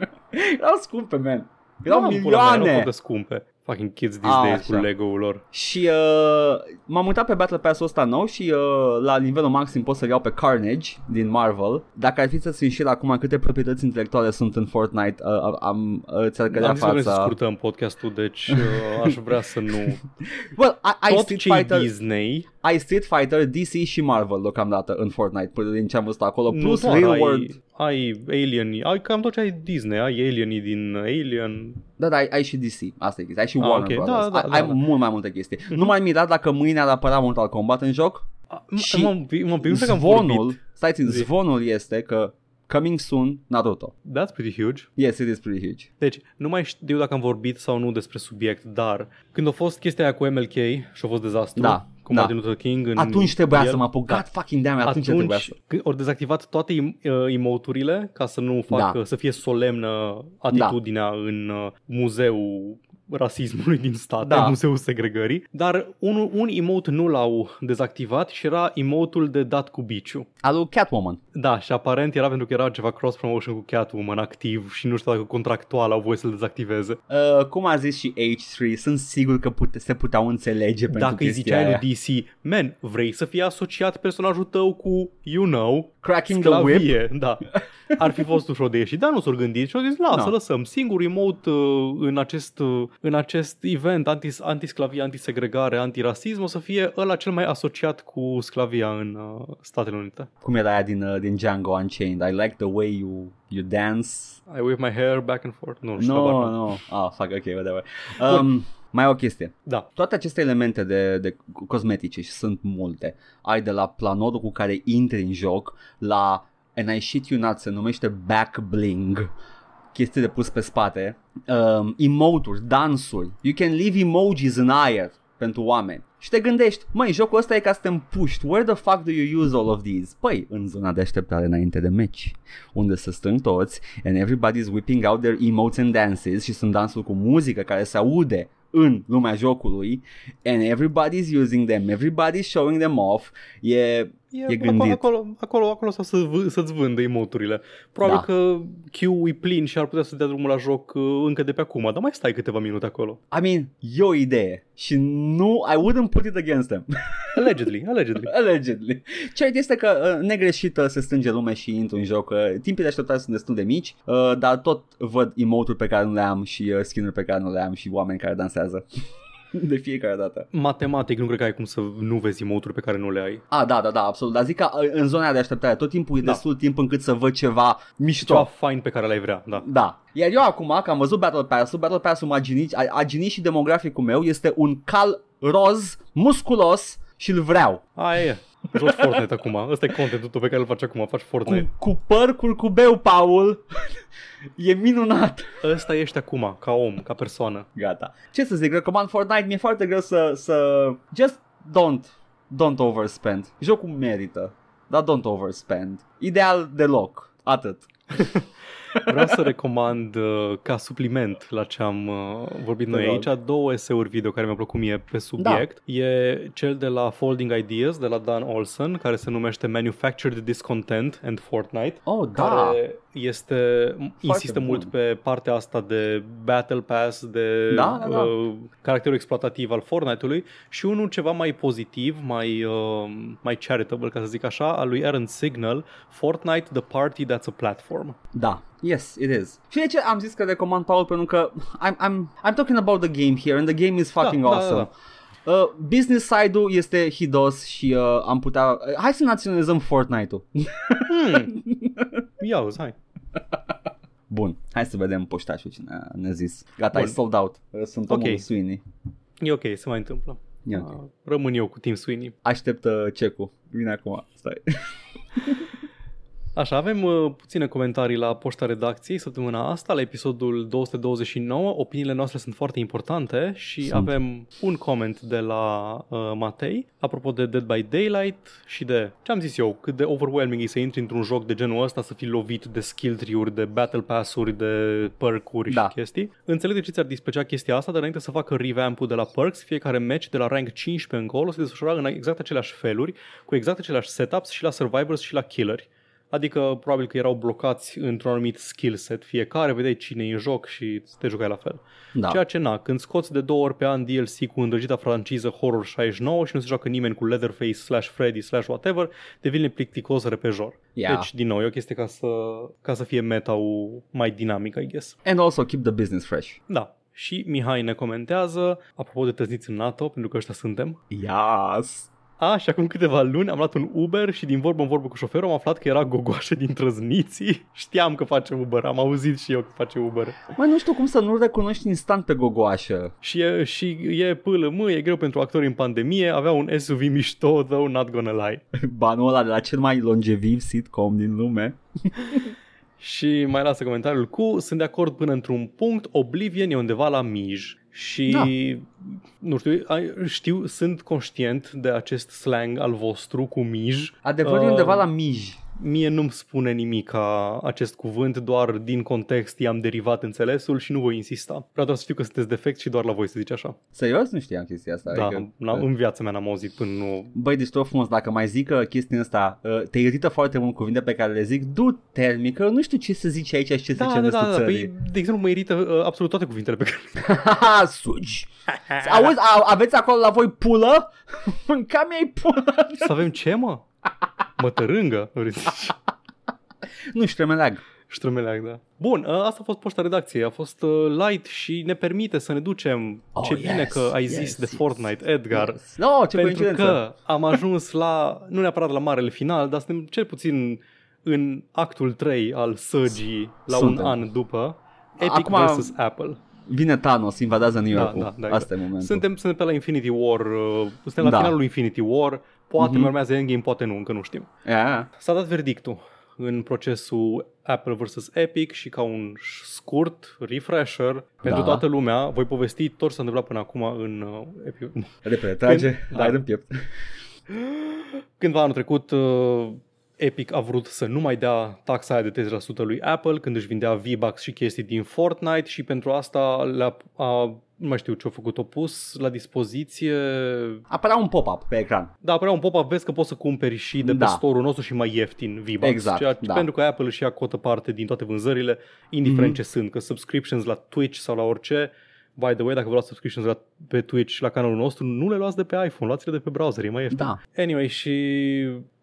Erau scumpe, man. Erau Da, pula mea, milioane. Erau foarte scumpe. Fucking kids these Ah, days cu așa. Lego-ul lor. Și uh, m-am uitat pe Battle Pass-ul ăsta nou și uh, la nivelul maxim pot să-l iau pe Carnage din Marvel. Dacă ar fi să-ți înșir acum câte proprietăți intelectuale sunt în Fortnite, uh, am, uh, ți-ar cădea Am zis că noi să fața. scurtăm podcastul, deci uh, aș vrea să nu... Well, ai, ai Tot Street ce Fighter, Disney, ai Street Fighter, DC și Marvel deocamdată în Fortnite, până din ce am văzut acolo, nu plus doar, Real ai, World. ai Alien, ai cam tot ce ai Disney, ai Alienii din Alien. Da, da, ai, ai și DC, asta e chestia, ai și Ah, Warner ok. Brothers, Da, da, ai, da, ai da. mult mai multe chestii. Nu m-ai mirat dacă mâine ar apărea Mortal Kombat în joc? A, Și m-am, m-am pierdut că am zvonul, vorbit. stai țin, Zi. zvonul este că coming soon Naruto. That's pretty huge. Yes, it is pretty huge. Deci, nu mai știu dacă am vorbit sau nu despre subiect, dar când a fost chestia aia cu MLK și a fost dezastru, Da, cu da. Martin Luther King în Atunci trebuia el, să mă apuc. da. God fucking damn, it, atunci, trebuia să... când ori dezactivat toate im- uh, emoturile ca să nu facă, Da. să fie solemnă atitudinea în uh, muzeul rasismului din state, Da. muzeul segregării, dar un, un emote nu l-au dezactivat și era emotul de dat cu biciu. Al lui Catwoman. Da, și aparent era pentru că era ceva cross-promotion cu Catwoman activ și nu știu dacă contractual au voie să-l dezactiveze. Uh, cum a zis și H3, sunt sigur că pute, se puteau înțelege pentru Dacă îi chestia ziceai aia. lui DC, man, vrei să fie asociat personajul tău cu, you know, Cracking the whip. sclavie, da. Ar fi fost ușor de ieșit, dar nu s-au gândit și au zis, lasă, No. lăsăm. Singur emote uh, în acest, uh, în acest event anti, antisclavie, antisegregare, antirasism o să fie ăla cel mai asociat cu sclavia în uh, Statele Unite. Cum era aia din, uh, din Django Unchained. I like the way you, you dance. I wave my hair back and forth. Nu, nu știu, No, habar n-am. no. Ah, fuck, ok, whatever. Um, mai e o chestie. Da. Toate aceste elemente de, de cosmetice și sunt multe. Ai de la planodul cu care intri în joc la and I shit you not se numește back bling chestii de pus pe spate um, emote-uri, dansuri. You can leave emojis în aer pentru oameni. Și te gândești, măi, jocul ăsta e ca să te împuști, where the fuck do you use all of these? Păi, în zona de așteptare înainte de meci, unde se strâng toți and everybody's whipping out their emotes and dances și sunt dansuri cu muzică care se aude în lumea jocului and everybody's using them, everybody's showing them off, e, E, E gândit. Acolo, acolo, acolo, acolo sau să, vă- să-ți vândă emoturile. Probabil Da. că Q e plin și ar putea să dea drumul la joc uh, încă de pe acum, dar mai stai câteva minute acolo. I mean, e o idee și nu, I wouldn't put it against them. Allegedly, allegedly. Allegedly. Cert este că uh, negreșit uh, se strânge lume și intru în joc. Uh, timpii de așteptare sunt destul de mici, uh, dar tot văd emote pe care nu le am și uh, skin-uri pe care nu le am și oameni care dansează. de fiecare dată. Matematic nu cred că ai cum să nu vezi emoturi pe care nu le ai. Ah, da, da, da, absolut. Dar zic că uh, în zona de așteptare tot timpul e Da. destul timp încât să văd ceva mișto. Ceva fain pe care l-ai vrea, da. Da. Iar eu acum, că am văzut Battle Pass-ul, Battle Pass-ul m-a ginit, a, a ginit și demograficul meu este un cal roz, musculos și îl vreau. Aia e. Joci Fortnite acum. Ăsta e contentul tău pe care îl faci acum. Faci Fortnite. Cu, cu păr curcubeu, Paul. e minunat. Ăsta ești acum, ca om, ca persoană. Gata. Ce să zic, recomand Fortnite, mi-e foarte greu să, să... Just don't, don't overspend. Jocul merită, dar don't overspend. Ideal deloc, atât. Vreau să recomand uh, ca supliment la ce am uh, vorbit Te noi rog. aici două eseuri video care mi-au plăcut mie pe subiect. Da. E cel de la Folding Ideas de la Dan Olson care se numește Manufactured Discontent and Fortnite. Oh, da. care este insistă bun. mult pe partea asta de Battle Pass, de Da, da, da. Uh, caracterul exploatativ al Fortnite-ului și unul ceva mai pozitiv, mai, uh, mai charitable, ca să zic așa, al lui Aaron Signal, Fortnite The Party That's a Platform. Da, yes, it is. Și de ce am zis că recomand Paul? Pentru că I'm, I'm, I'm talking about the game here and the game is fucking Da, da, awesome. da, Uh, business side-ul este hidos și uh, am putea... Uh, hai să naționalizăm Fortnite-ul. Hmm. Ia uzi, hai. Bun, hai să vedem poștașul cine a- ne-a zis. Gata, Bun. e sold out. Uh, Sunt omul Ok. lui Sweeney. E ok, se mai întâmplă. E ok. Uh, Rămân eu cu Team Sweeney. Aștept uh, cecul. Vine acum. Stai. Așa, avem uh, puține comentarii la poșta redacției săptămâna asta, la episodul 229. Opiniile noastre sunt foarte importante și Sunt. avem un coment de la uh, Matei, apropo de Dead by Daylight și de, ce am zis eu, cât de overwhelming e să intri într-un joc de genul ăsta, să fii lovit de skill tree-uri, de battle pass-uri, de perk-uri Da. și chestii. Înțeleg de ce ți-ar displăcea chestia asta, dar înainte să facă revamp-ul de la perks, fiecare match de la rank 15 încolo se desfășura în exact aceleași feluri, cu exact aceleași setups și la survivors și la killeri. Adică probabil că erau blocați într-un anumit skill set fiecare, vedeai cine e în joc și te jucai la fel. Da. Ceea ce na, când scoți de două ori pe an DLC cu îndrăgita franciză Horror 69 și nu se joacă nimeni cu Leatherface slash Freddy slash whatever, devine plicticos repejor. Yeah. Deci, din nou, e o chestie ca să, ca să fie meta-ul mai dinamic, I guess. And also keep the business fresh. Da. Și Mihai ne comentează, apropo de tăzniți în NATO, pentru că ăștia suntem. Yes. A, și acum câteva luni am luat un Uber și din vorbă în vorbă cu șoferul am aflat că era gogoașă din trăzniții. Știam că face Uber, am auzit și eu că face Uber. Mai nu știu cum să nu-l recunoști instant pe gogoașă. Și e, și e pâlă, mă, e greu pentru actori în pandemie, avea un SUV mișto, though not gonna lie. Banul ăla de la cel mai longeviv sitcom din lume. Și mai lasă comentariul cu, sunt de acord până într-un punct, Oblivion e undeva la mij. Și Da. nu știu, ai- știu, sunt conștient de acest slang al vostru cu mij. Adevărul e Uh, undeva la mij. Mie nu-mi spune nimic ca acest cuvânt, doar din context i-am derivat înțelesul și nu voi insista. Vreau doar să știu că sunteți defect și doar la voi să zice așa. Serios? Nu știam chestia asta. Da, Adică- n-am, în viața mea n-am auzit până nu... Băi, deci tot frumos, dacă mai zic că chestia asta uh, te irită foarte mult cuvinte pe care le zic, du termică, nu știu ce să zici aici și ce să Da, zice da, în da, restul da, țării. păi, de exemplu, mă irită uh, absolut toate cuvintele pe care... Haha, sugi. Auzi, a, aveți acolo la voi pulă? Mânca mi-ai pulă. Să avem ce, mă? Mătărângă? vreți să zici? Nu știu, meleag. Ștrumeleag, da. Bun, ă, asta a fost poșta redacției. A fost uh, light și ne permite să ne ducem. Oh, ce bine yes, că ai yes, zis de yes, Fortnite, Edgar. Yes. No, ce pentru coincidență. că am ajuns la, nu neapărat la marele final, dar suntem cel puțin în actul 3 al săgii la Suntem. un an după. Epic Acum- versus Apple. Vine Thanos, invadează New Da, York-ul. da, da, Asta e momentul. Suntem, suntem pe la Infinity War, uh, suntem la Da. finalul Infinity War, poate Mhm. mai urmează Endgame, poate nu, încă nu știm. Yeah. S-a dat verdictul în procesul Apple vs. Epic și ca un scurt refresher pentru Da. toată lumea, voi povesti tot ce s-a întâmplat până acum în uh, Epic. Repede, trage, Când- da. da. în piept. Cândva anul trecut, uh, Epic a vrut să nu mai dea taxa aia de 30% lui Apple când își vindea V-Bucks și chestii din Fortnite și pentru asta le-a, a, nu mai știu ce a făcut, o pus la dispoziție Apărea un pop-up pe ecran. Da, apărea un pop-up, vezi că poți să cumperi și de pe Da. store-ul nostru și mai ieftin V-Bucks. Exact, ceea, da. Pentru că Apple își ia cotă parte din toate vânzările, indiferent Mhm. ce sunt, că subscriptions la Twitch sau la orice, by the way, dacă vreau subscriptions la, pe Twitch la canalul nostru, nu le luați de pe iPhone, luați-le de pe browser, e mai ieftin. Da. Anyway, și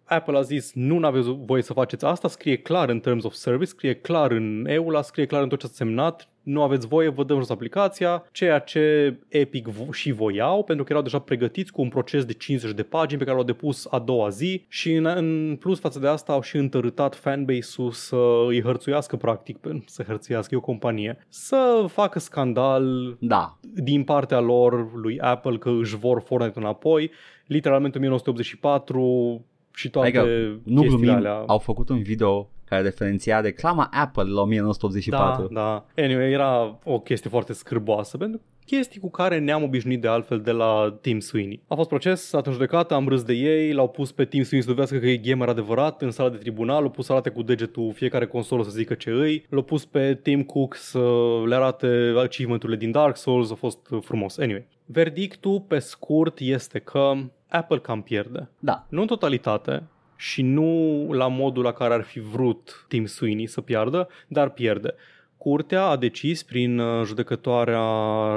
Apple a zis nu aveți voie să faceți asta, scrie clar în Terms of Service, scrie clar în EULA, scrie clar în tot ce ați semnat, nu aveți voie, vă dăm jos aplicația, ceea ce Epic vo- și voiau, pentru că erau deja pregătiți cu un proces de 50 de pagini pe care l-au depus a doua zi și în, în plus față de asta au și întărâtat fanbase-ul să îi hărțuiască practic, pe- să hărțuiască e o companie, să facă scandal Da. din partea lor lui Apple că își vor Fortnite înapoi, literalmente 1984 și toate Adică, nu chestiile glumim, alea. au făcut un video care referenția reclama Apple la 1984. Da, da. Anyway, era o chestie foarte scârboasă, pentru chestii cu care ne-am obișnuit de altfel de la Tim Sweeney. A fost proces, a atunci judecată, am râs de ei, l-au pus pe Tim Sweeney să dovedească că e gamer adevărat în sala de tribunal, l-au pus să arate cu degetul fiecare consolă să zică ce îi, l-au pus pe Tim Cook să le arate achievement-urile din Dark Souls, a fost frumos. Anyway, verdictul pe scurt este că Apple cam pierde. Da. Nu în totalitate și nu la modul la care ar fi vrut Tim Sweeney să piardă, dar pierde. Curtea a decis prin uh, judecătoarea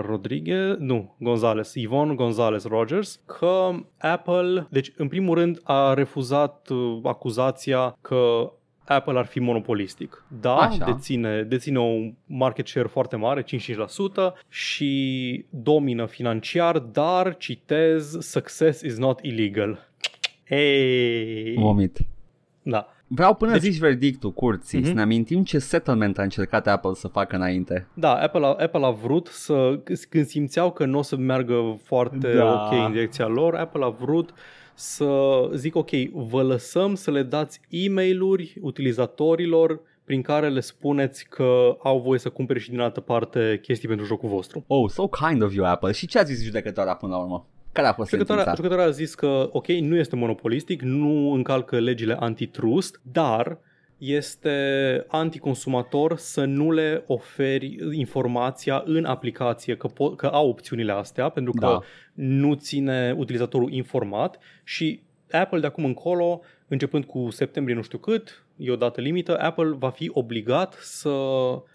Rodriguez, nu, Gonzales, Yvonne Gonzales Rogers, că Apple, deci în primul rând a refuzat uh, acuzația că Apple ar fi monopolistic. Da, Așa. deține, deține un market share foarte mare, 55%, și domină financiar, dar, citez, success is not illegal. Ei, Vomit. da. Vreau până Deci- deci... zici verdictul curții Mhm. să ne amintim ce settlement a încercat Apple să facă înainte. Da, Apple a, Apple a vrut să, când simțeau că nu o să meargă foarte Da. ok în direcția lor, Apple a vrut să zic ok, vă lăsăm să le dați e-mail-uri utilizatorilor prin care le spuneți că au voie să cumpere și din altă parte chestii pentru jocul vostru. Oh, so kind of you, Apple. Și ce a zis judecătoarea până la urmă? Care a fost Judecătoarea, sentința? judecătoarea a zis că, ok, nu este monopolistic, nu încalcă legile antitrust, dar este anticonsumator să nu le oferi informația în aplicație că, po- că au opțiunile astea, pentru că Da. nu ține utilizatorul informat și Apple de acum încolo, începând cu septembrie nu știu cât, e o dată limită, Apple va fi obligat să,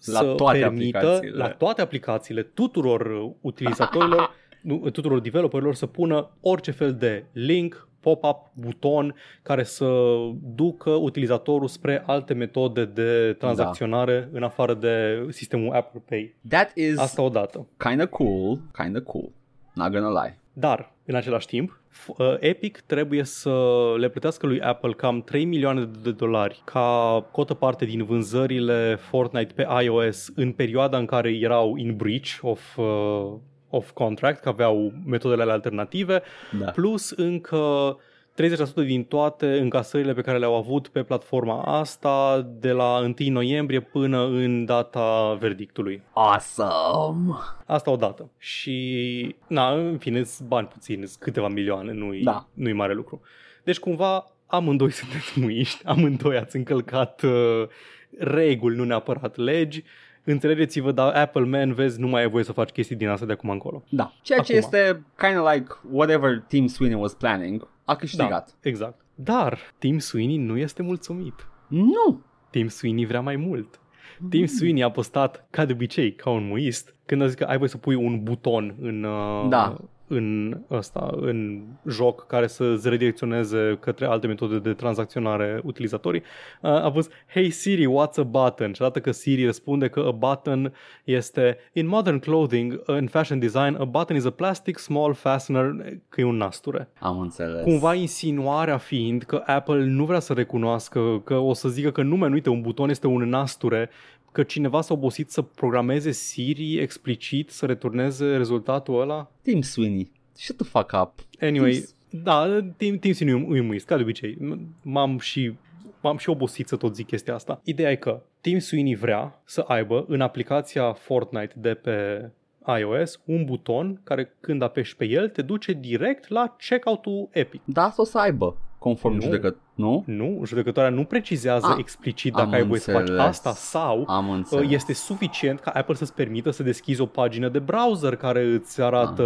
La să toate permită aplicațiile. la toate aplicațiile tuturor utilizatorilor, nu, tuturor developerilor să pună orice fel de link, pop-up, buton care să ducă utilizatorul spre alte metode de tranzacționare în afară de sistemul Apple Pay. That is Asta odată. kinda cool, kinda cool. Not gonna lie. Dar, în același timp, f- uh, Epic trebuie să le plătească lui Apple cam 3 milioane de dolari ca cotă parte din vânzările Fortnite pe iOS în perioada în care erau in breach of, uh, of contract, că aveau metodele alea alternative, Da. plus încă 30% din toate încasările pe care le-au avut pe platforma asta de la 1 noiembrie până în data verdictului. Awesome! Asta odată. Și, na, în fine, sunt bani puțini, sunt câteva milioane, nu-i, Da. nu-i mare lucru. Deci, cumva, amândoi sunteți muiști, amândoi ați încălcat uh, reguli, nu neapărat legi. Înțelegeți-vă, dar Apple Man, vezi, nu mai ai voie să faci chestii din asta de acum încolo. Da. Ceea ce Acum. este kind of like whatever Team Sweeney was planning. A câștigat. Da, exact. Dar Tim Sweeney nu este mulțumit. Nu! Tim Sweeney vrea mai mult. Tim Sweeney a postat, ca de obicei, ca un muist, când a zis că ai voie să pui un buton în, uh, Da. În, ăsta, în joc care să-ți redirecționeze către alte metode de tranzacționare utilizatorii, uh, a pus Hey Siri, what's a button? Și odată că Siri răspunde că a button este In modern clothing, in fashion design, a button is a plastic small fastener, că e un nasture. Am înțeles. Cumva insinuarea fiind că Apple nu vrea să recunoască, că o să zică că nu, man, uite, un buton este un nasture, că cineva s-a obosit să programeze Siri explicit să returneze rezultatul ăla. Team Sweeney. Shut the fuck up. Anyway, Tim- da, Tim, Tim Sini îi muist, ca de obicei. M-am și, m-am și obosit să tot zic chestia asta. Ideea e că Tim Sweeney vrea să aibă în aplicația Fortnite de pe iOS un buton care când apeși pe el te duce direct la checkout-ul Epic. Da, asta o să aibă, conform Nu. judecat. Nu? Nu, judecătoarea nu precizează Ah, explicit am dacă ai voie să faci înțeles. asta sau Am uh, înțeles. este suficient ca Apple să-ți permită să deschizi o pagină de browser care îți arată...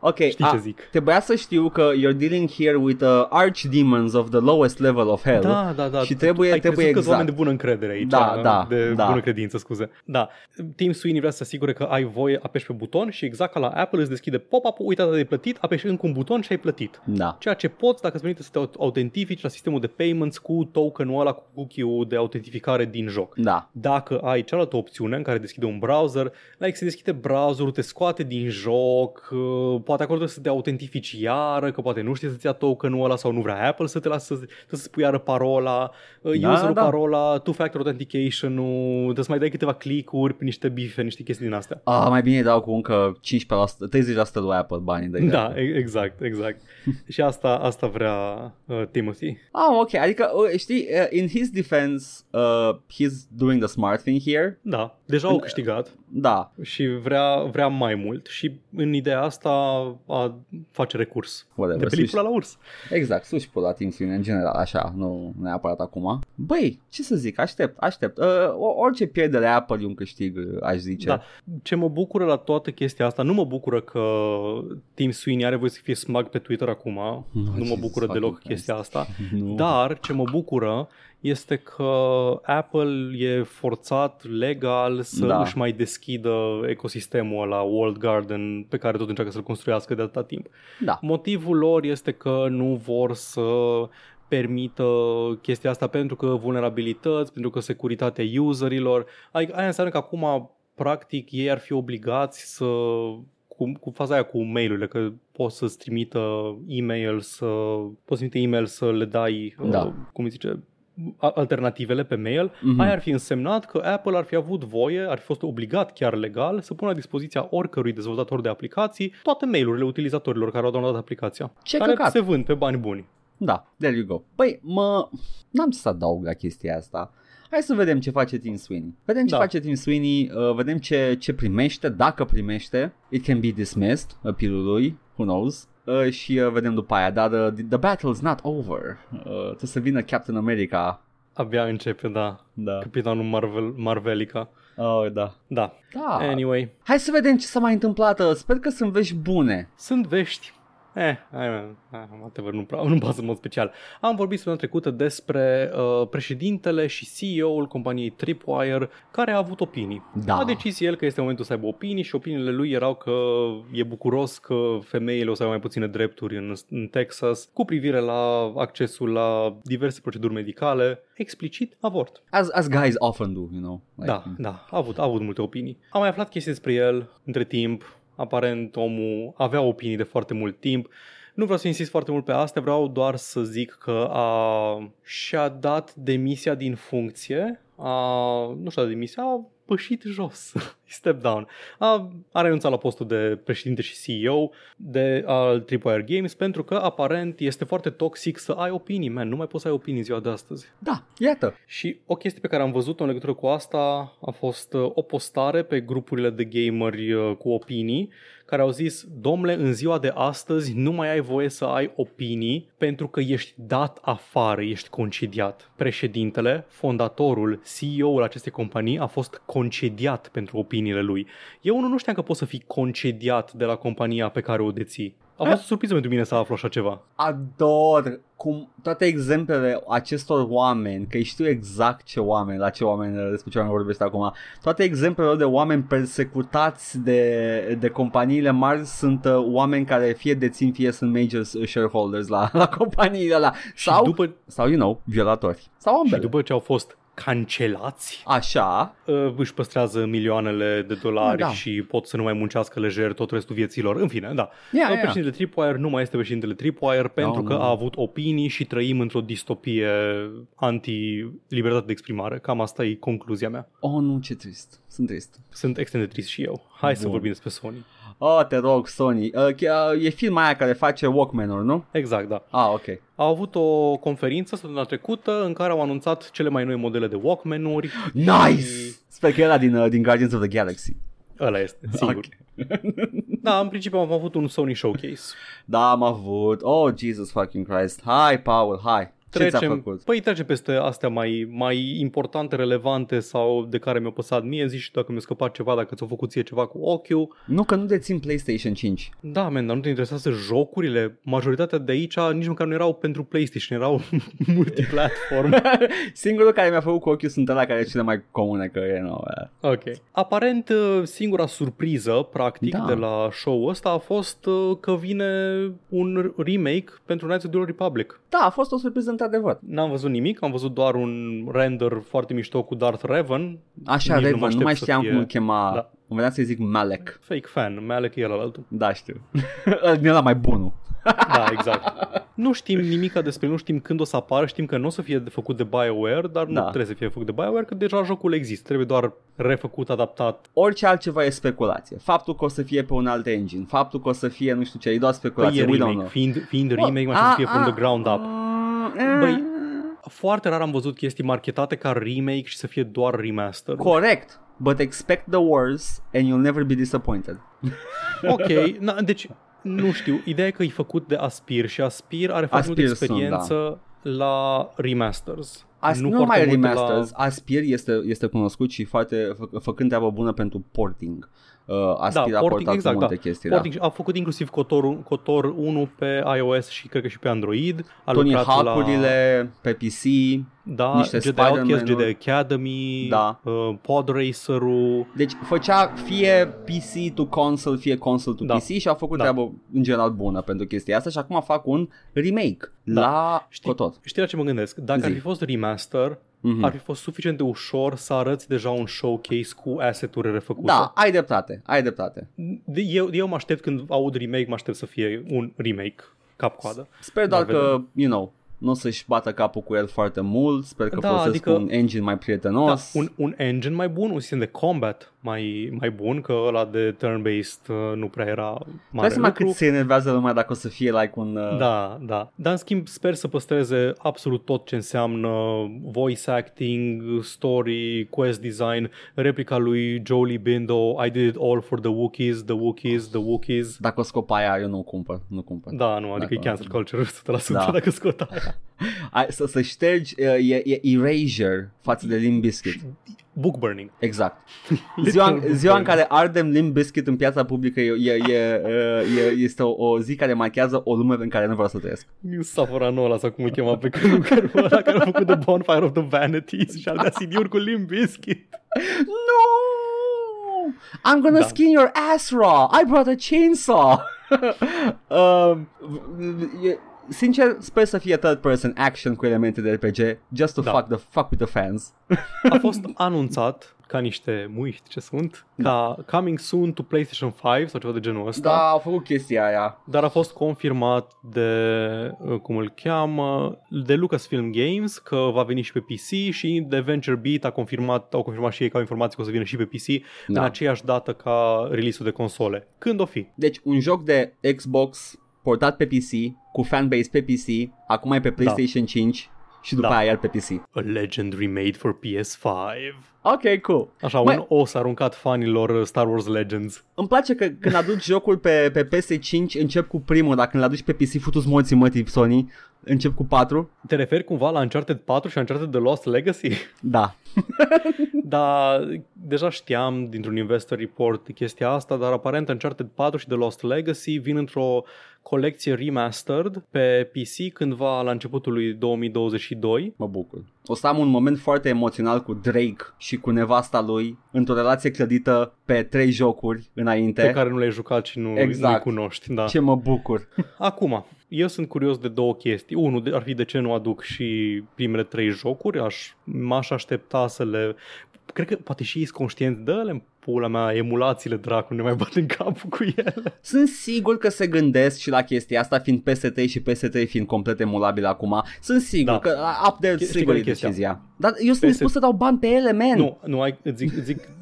Ok, Știi a, ce zic? Trebuia să știu că you're dealing here with uh, archdemons of the lowest level of hell. Da, da, da. Și trebuie, Ai trebuie crezut că exact. oameni de bună încredere aici. Da, da, de da. bună credință, scuze. Da. Tim Sweeney vrea să se asigure că ai voie, apeși pe buton și exact ca la Apple îți deschide pop-up-ul, uite de plătit, apeși încă un buton și ai plătit. Da. Ceea ce poți dacă îți permite să te autentifici la sistemul de payments cu tokenul ăla, cu cookie-ul de autentificare din joc. Da. Dacă ai cealaltă opțiune în care deschide un browser, like se deschide browserul, te scoate din joc, uh, poate acolo trebuie să te autentifici iară, că poate nu știe să-ți ia tokenul ăla sau nu vrea Apple să te lasă să, să spui iară parola, uh, Da, userul da. parola, two-factor authentication-ul, trebuie să mai dai câteva click-uri pe niște bife, niște chestii din astea. Ah, mai bine îi dau cu încă 15%, 30% lui Apple banii de Da, e- exact, exact. și asta, asta vrea uh, Timothy. Ah, ok, adică, uh, știi, uh, in his defense, uh, he's doing the smart thing here. Da, deja au câștigat. Da, și vrea, vrea mai mult și în ideea asta a face recurs. Whatever, De pelicula la urs. exact, sus pe la Team Sweeney în general, așa, nu neapărat acum. Băi, ce să zic, aștept, aștept. Uh, o- orice pierdere Apple e un câștig, uh, aș zice. Da. Ce mă bucură la toată chestia asta, nu mă bucură că Tim Sweeney are voie să fie smug pe Twitter acum, nu mă Jesus bucură fucking deloc Christ. chestia asta, Nu. dar ce mă bucură este că Apple e forțat legal să Da. își mai deschidă ecosistemul ăla, World Garden, pe care tot încearcă să-l construiască de atâta timp. Da. Motivul lor este că nu vor să permită chestia asta pentru că vulnerabilități, pentru că securitatea userilor. Adică aia înseamnă că acum practic ei ar fi obligați să cu, cu faza aia cu mail-urile, că poți să-ți trimită e-mail, să poți trimite e-mail să le dai, Da. uh, cum îi zice, a- alternativele pe mail, Mhm. aia ar fi însemnat că Apple ar fi avut voie, ar fi fost obligat chiar legal să pună la dispoziția oricărui dezvoltator de aplicații toate mail-urile utilizatorilor care au downloadat aplicația. Ce care căcat. se vând pe bani buni. Da, there you go. Păi, mă... N-am ce să adaug la chestia asta. Hai să vedem ce face Tim Sweeney. Vedem ce Da. face Tim Sweeney, uh, vedem ce, ce primește, dacă primește. It can be dismissed, appeal-ul lui, who knows. Uh, și uh, vedem după aia, dar uh, the battle's not over. Uh, trebuie să vină Captain America. Abia începe, da, Da. capitanul Marvel, Marvelica. Oh, da. Da. Da. Anyway, Hai să vedem ce s-a mai întâmplat. Uh, Sper că sunt vești bune. sunt vești. Eh, hai, mă, hai, whatever, nu prea, nu pasă în mod special. Am vorbit săptămâna trecută despre uh, președintele și CEO-ul companiei Tripwire, care a avut opinii. Da. A decis el că este momentul să aibă opinii și opiniile lui erau că e bucuros că femeile o să aibă mai puține drepturi în, în Texas cu privire la accesul la diverse proceduri medicale, explicit avort. As, as guys often do, you know. Like, Da, da, a avut, a avut multe opinii. Am mai aflat chestii despre el între timp. Aparent omul avea opinii de foarte mult timp. Nu vreau să insist foarte mult pe asta, vreau doar să zic că a, și-a dat demisia din funcție, a, nu și-a dat demisia, a pășit jos, step down. A, a renunțat la postul de președinte și CEO de, al Tripwire Games pentru că aparent este foarte toxic să ai opinii, man, nu mai poți să ai opinii ziua de astăzi. Da, iată. Și o chestie pe care am văzut-o în legătură cu asta a fost uh, o postare pe grupurile de gameri uh, cu opinii care au zis, domnule, în ziua de astăzi nu mai ai voie să ai opinii pentru că ești dat afară, ești concediat. Președintele, fondatorul, CEO-ul acestei companii a fost concediat pentru opiniile lui. Eu unul nu știam că poți să fii concediat de la compania pe care o deții. A fost o surpriză pentru mine să aflu așa ceva. ador cum toate exemplele acestor oameni, că știu exact ce oameni, la ce oameni, despre ce oameni vorbește acum, toate exemplele de oameni persecutați de, de companiile mari sunt uh, oameni care fie dețin, fie sunt major shareholders la, la companiile alea. Sau, Și după, sau, you know, violatori. Sau și ambele. după ce au fost cancelați, Așa, uh, își păstrează milioanele de dolari Da. și pot să nu mai muncească lejer tot restul vieților. În fine, da. Ia, Yeah, ia. Președintele Tripwire nu mai este președintele Tripwire pentru No, că nu. a avut opinii și trăim într-o distopie anti-libertate de exprimare. Cam asta e concluzia mea. oh nu, ce trist, sunt trist. Sunt extrem de trist și eu. Hai să Bun. vorbim despre Sony. Oh, te rog, Sony. Uh, ch- uh, e filma aia care face Walkman-uri, nu? Exact, da. Ah, ok. Au avut o conferință săptămâna trecută în care au anunțat cele mai noi modele de Walkman-uri. Nice! Sper că era din, uh, din Guardians of the Galaxy. Ăla este, sigur. Ok. Da, în principiu am avut un Sony Showcase. Da, am avut. Oh, Jesus fucking Christ. Hai, Paul, hai. Ce ți-a Trecem, făcut? păi trecem peste astea mai, mai importante, relevante sau de care mi-au păsat mie, zici și dacă mi-a scăpat ceva, dacă ți-a făcut ție ceva cu ochiul. Nu că nu dețin PlayStation 5. Da, man, dar nu te interesează jocurile? Majoritatea de aici nici măcar nu erau pentru PlayStation, erau multiplatform. Singurul care mi-a făcut cu ochiul sunt ăla care e cele mai comune că e nou. ok. Aparent, uh, singura surpriză, practic, Da. de la show-ul ăsta a fost uh, că vine un remake pentru Knights of the Old Republic. Da, a fost o surpriză într-adevăr. N-am văzut nimic, am văzut doar un render foarte mișto cu Darth Revan. Așa, Nici nu Raven, mă nu, mai aștept să știam fie- cum îl chema. Da. Îmi venea să-i zic Malek. Fake fan, Malek e el altul. Da, știu. Din ăla mai bunul. Da, exact. nu știm nimica despre, nu știm când o să apară, știm că nu o să fie făcut de BioWare, dar nu Da. trebuie să fie făcut de BioWare, că deja jocul există, trebuie doar refăcut, adaptat. Orice altceva e speculație. Faptul că o să fie pe un alt engine, faptul că o să fie nu știu ce, e doar Păi speculație. e We don't remake, know. fiind, fiind remake, mai să fie from the ground up. up. Băi, Foarte rar am văzut chestii marketate ca remake și să fie doar remaster. Corect. But expect the worst and you'll never be disappointed. ok, na, deci nu știu, ideea e că e făcut de Aspir și Aspir are foarte multă Aspir sunt, experiență la remasters. As, nu, nu foarte numai multe remasters, la... Aspir este, este cunoscut și foarte fă, făcând treabă bună pentru porting. Uh, Aspir Da, a porting, portat exact, multe da. chestii. Porting, A făcut inclusiv Cotor, Cotor 1 pe iOS și cred că și pe Android. A da. Tony lucrat Hawk-urile pe PC. da, niște Jedi Outcast, Spider-Man-uri. Jedi Academy, Da. uh, Pod Racer-ul. Deci făcea fie PC to console, fie console to Da. PC și a făcut Da. treabă în general bună pentru chestia asta și acum fac un remake Da. la Știi, Cotot. știi la ce mă gândesc? Dacă Zi. ar fi fost remaster, Mhm. ar fi fost suficient de ușor să arăți deja un showcase cu asset-uri refăcute. Da, ai dreptate, ai dreptate. De- Eu, eu mă aștept când aud remake, mă aștept să fie un remake cap-coadă. Sper doar Dar că, vedem. you know, nu o să-și bată capul cu el foarte mult, sper că Da, folosesc adică- un engine mai Da, prietenos. un, un engine mai bun, un sistem de combat mai, mai bun, că ăla de turn-based uh, nu prea era Hai mare să mai lucru. cât se enervează lumea dacă o să fie like un... Uh... Da, da. Dar în schimb sper să păstreze absolut tot ce înseamnă voice acting, story, quest design, replica lui Jolie Bindo, I did it all for the Wookiees, the Wookiees, the Wookiees. Dacă o scop aia, eu nu cumpăr, nu cumpăr. Da, nu, adică Dacă- e cancel culture 100% Da. dacă scot aia. Ai, să, să ștergi, uh, e, e erasure față de Limp Bizkit. Book burning. Exact. Ziua, Literal ziua în book care ardem Limp Bizkit în piața publică e, e, e, e, este o, o zi care marchează o lume în care nu vreau să trăiesc. New Saforano ăla sau cum îl chema pe călugărul ăla care a făcut The Bonfire of the Vanities și al dea CD-uri cu Limp Bizkit. No! I'm gonna Da. skin your ass raw. I brought a chainsaw. um, e, sincer, sper să fie third person action cu elemente de RPG, just to Da. fuck, the, fuck with the fans. A fost anunțat ca niște muiști ce sunt, ca coming soon to PlayStation 5 sau ceva de genul ăsta. Da, au făcut chestia aia. Dar a fost confirmat de, uh, cum îl cheamă, de Lucasfilm Games că va veni și pe PC și de Venture Beat a confirmat, au confirmat și ei ca informații că o să vină și pe PC Da. în aceeași dată ca release-ul de console. Când o fi? Deci un joc de Xbox portat pe PC, cu fanbase pe PC, acum e pe PlayStation 5 și după Da. aia iar pe PC. A legend remade for PS5. Ok, cool. Așa, Mai- un os aruncat fanilor uh, Star Wars Legends. Îmi place că când aduci jocul pe, pe PS5 încep cu primul, dacă îl aduci pe PC futu-ți morții mătii Sony, încep cu 4. Te referi cumva la Uncharted 4 și Uncharted The Lost Legacy? Da. Da, deja știam dintr-un investor report chestia asta, dar aparent Uncharted 4 și The Lost Legacy vin într-o colecție remastered pe PC cândva la începutul lui 2022. Mă bucur. O să am un moment foarte emoțional cu Drake și cu nevasta lui într-o relație clădită pe trei jocuri înainte. Pe care nu le-ai jucat și nu Exact. nu cunoști. Da. Ce mă bucur. Acum, eu sunt curios de două chestii. Unul de- ar fi de ce nu aduc și primele trei jocuri. Aș, m-aș aștepta să le... Cred că poate și ei sunt conștienți de ele în pula mea, emulațiile dracu, ne mai bat în capul cu ele. Sunt sigur că se gândesc și la chestia asta fiind PS3 și PS3 fiind complet emulabil acum. Sunt sigur Da. că up there Știi sigur care e e chestia? decizia. Dar eu sunt PS3 dispus să dau bani pe ele, man. Nu, nu ai, îți zic, îți zic cred,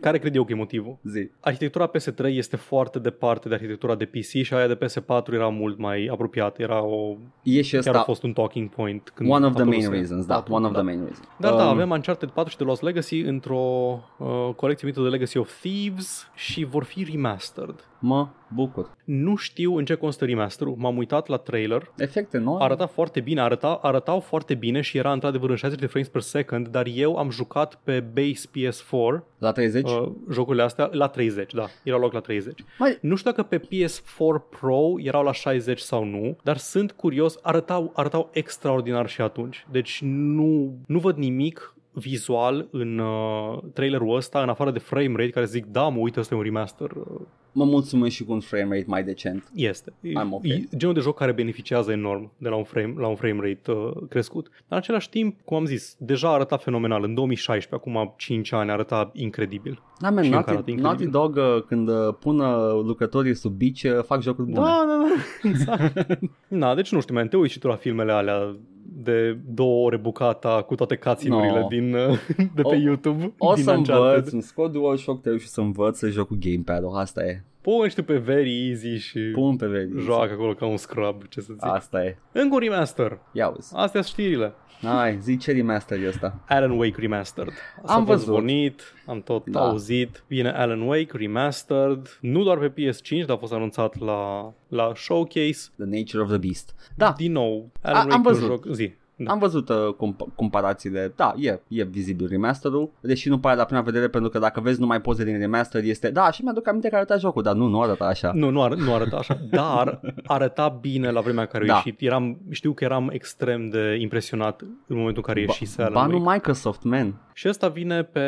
care cred eu că e motivul. Zi. Arhitectura PS3 este foarte departe de arhitectura de PC și aia de PS4 era mult mai apropiată, era o, E și chiar a ăsta fost un talking point. Când one of the acolo main se- reasons, da, one of the main reasons. Dar da, Um, avem Uncharted 4 și The Lost Legacy într-o uh, colecție numită The Legacy of Thieves și vor fi remastered. Mă bucur. Nu știu în ce constă remasterul, m-am uitat la trailer, Efecte noi. arăta foarte bine, arăta, arătau foarte bine și era într-adevăr în 60 de frames per second, dar eu am jucat pe base PS4 La 30? uh, jocurile astea la 30, da, era loc la 30. Mai, Nu știu dacă pe PS4 Pro erau la 60 sau nu, dar sunt curios, arătau, arătau extraordinar și atunci. Deci nu, nu văd nimic vizual în uh, trailerul ăsta, în afară de frame rate, care zic, da, mă, uite, ăsta e un remaster. Uh, mă mulțumesc și cu un frame rate mai decent. Este. E, I'm ok. e genul de joc care beneficiază enorm de la un frame, la un frame rate uh, crescut. Dar în același timp, cum am zis, deja arăta fenomenal. În 2016, acum 5 ani, arăta incredibil. Da, man, Și încă Naughty, arată incredibil. Naughty Dog uh, când uh, pun uh, lucrătorii sub bici uh, fac jocuri bune. Da, da, da, exact. Na, deci nu știu, man, te uiți și tu la filmele alea de două ore bucata cu toate cutscene-urile No. din, uh, de pe O- YouTube. O din să Uncharted. învăț, îmi scot DualShock 3 și să învăț să joc cu gamepad-ul, asta e. Pune și tu pe very easy și Pun pe veri. joacă acolo ca un scrub, ce să zic. Asta e. Încă un remaster. Ia uzi. Astea sunt știrile. Hai, zi ce remaster e ăsta. Alan Wake Remastered. Asta Am a fost văzut. zvonit, am tot Da. da. auzit. Vine Alan Wake Remastered, nu doar pe PS5, dar a fost anunțat la, la Showcase. The Nature of the Beast. Da, Din nou, Alan am Wake văzut. un joc, zi. Da. Am văzut uh, comp- comparațiile. Da, e, e vizibil remasterul, deși nu pare la prima vedere pentru că dacă vezi numai poze din remaster este, da, și mi-aduc aminte că arăta jocul, dar nu, nu arăta așa. Nu, nu, ar, nu arăta așa, dar arăta bine la vremea în care a Da. ieșit. Eram, știu că eram extrem de impresionat în momentul în care ieșise Alan Banul Wake. Microsoft, man. Și ăsta vine pe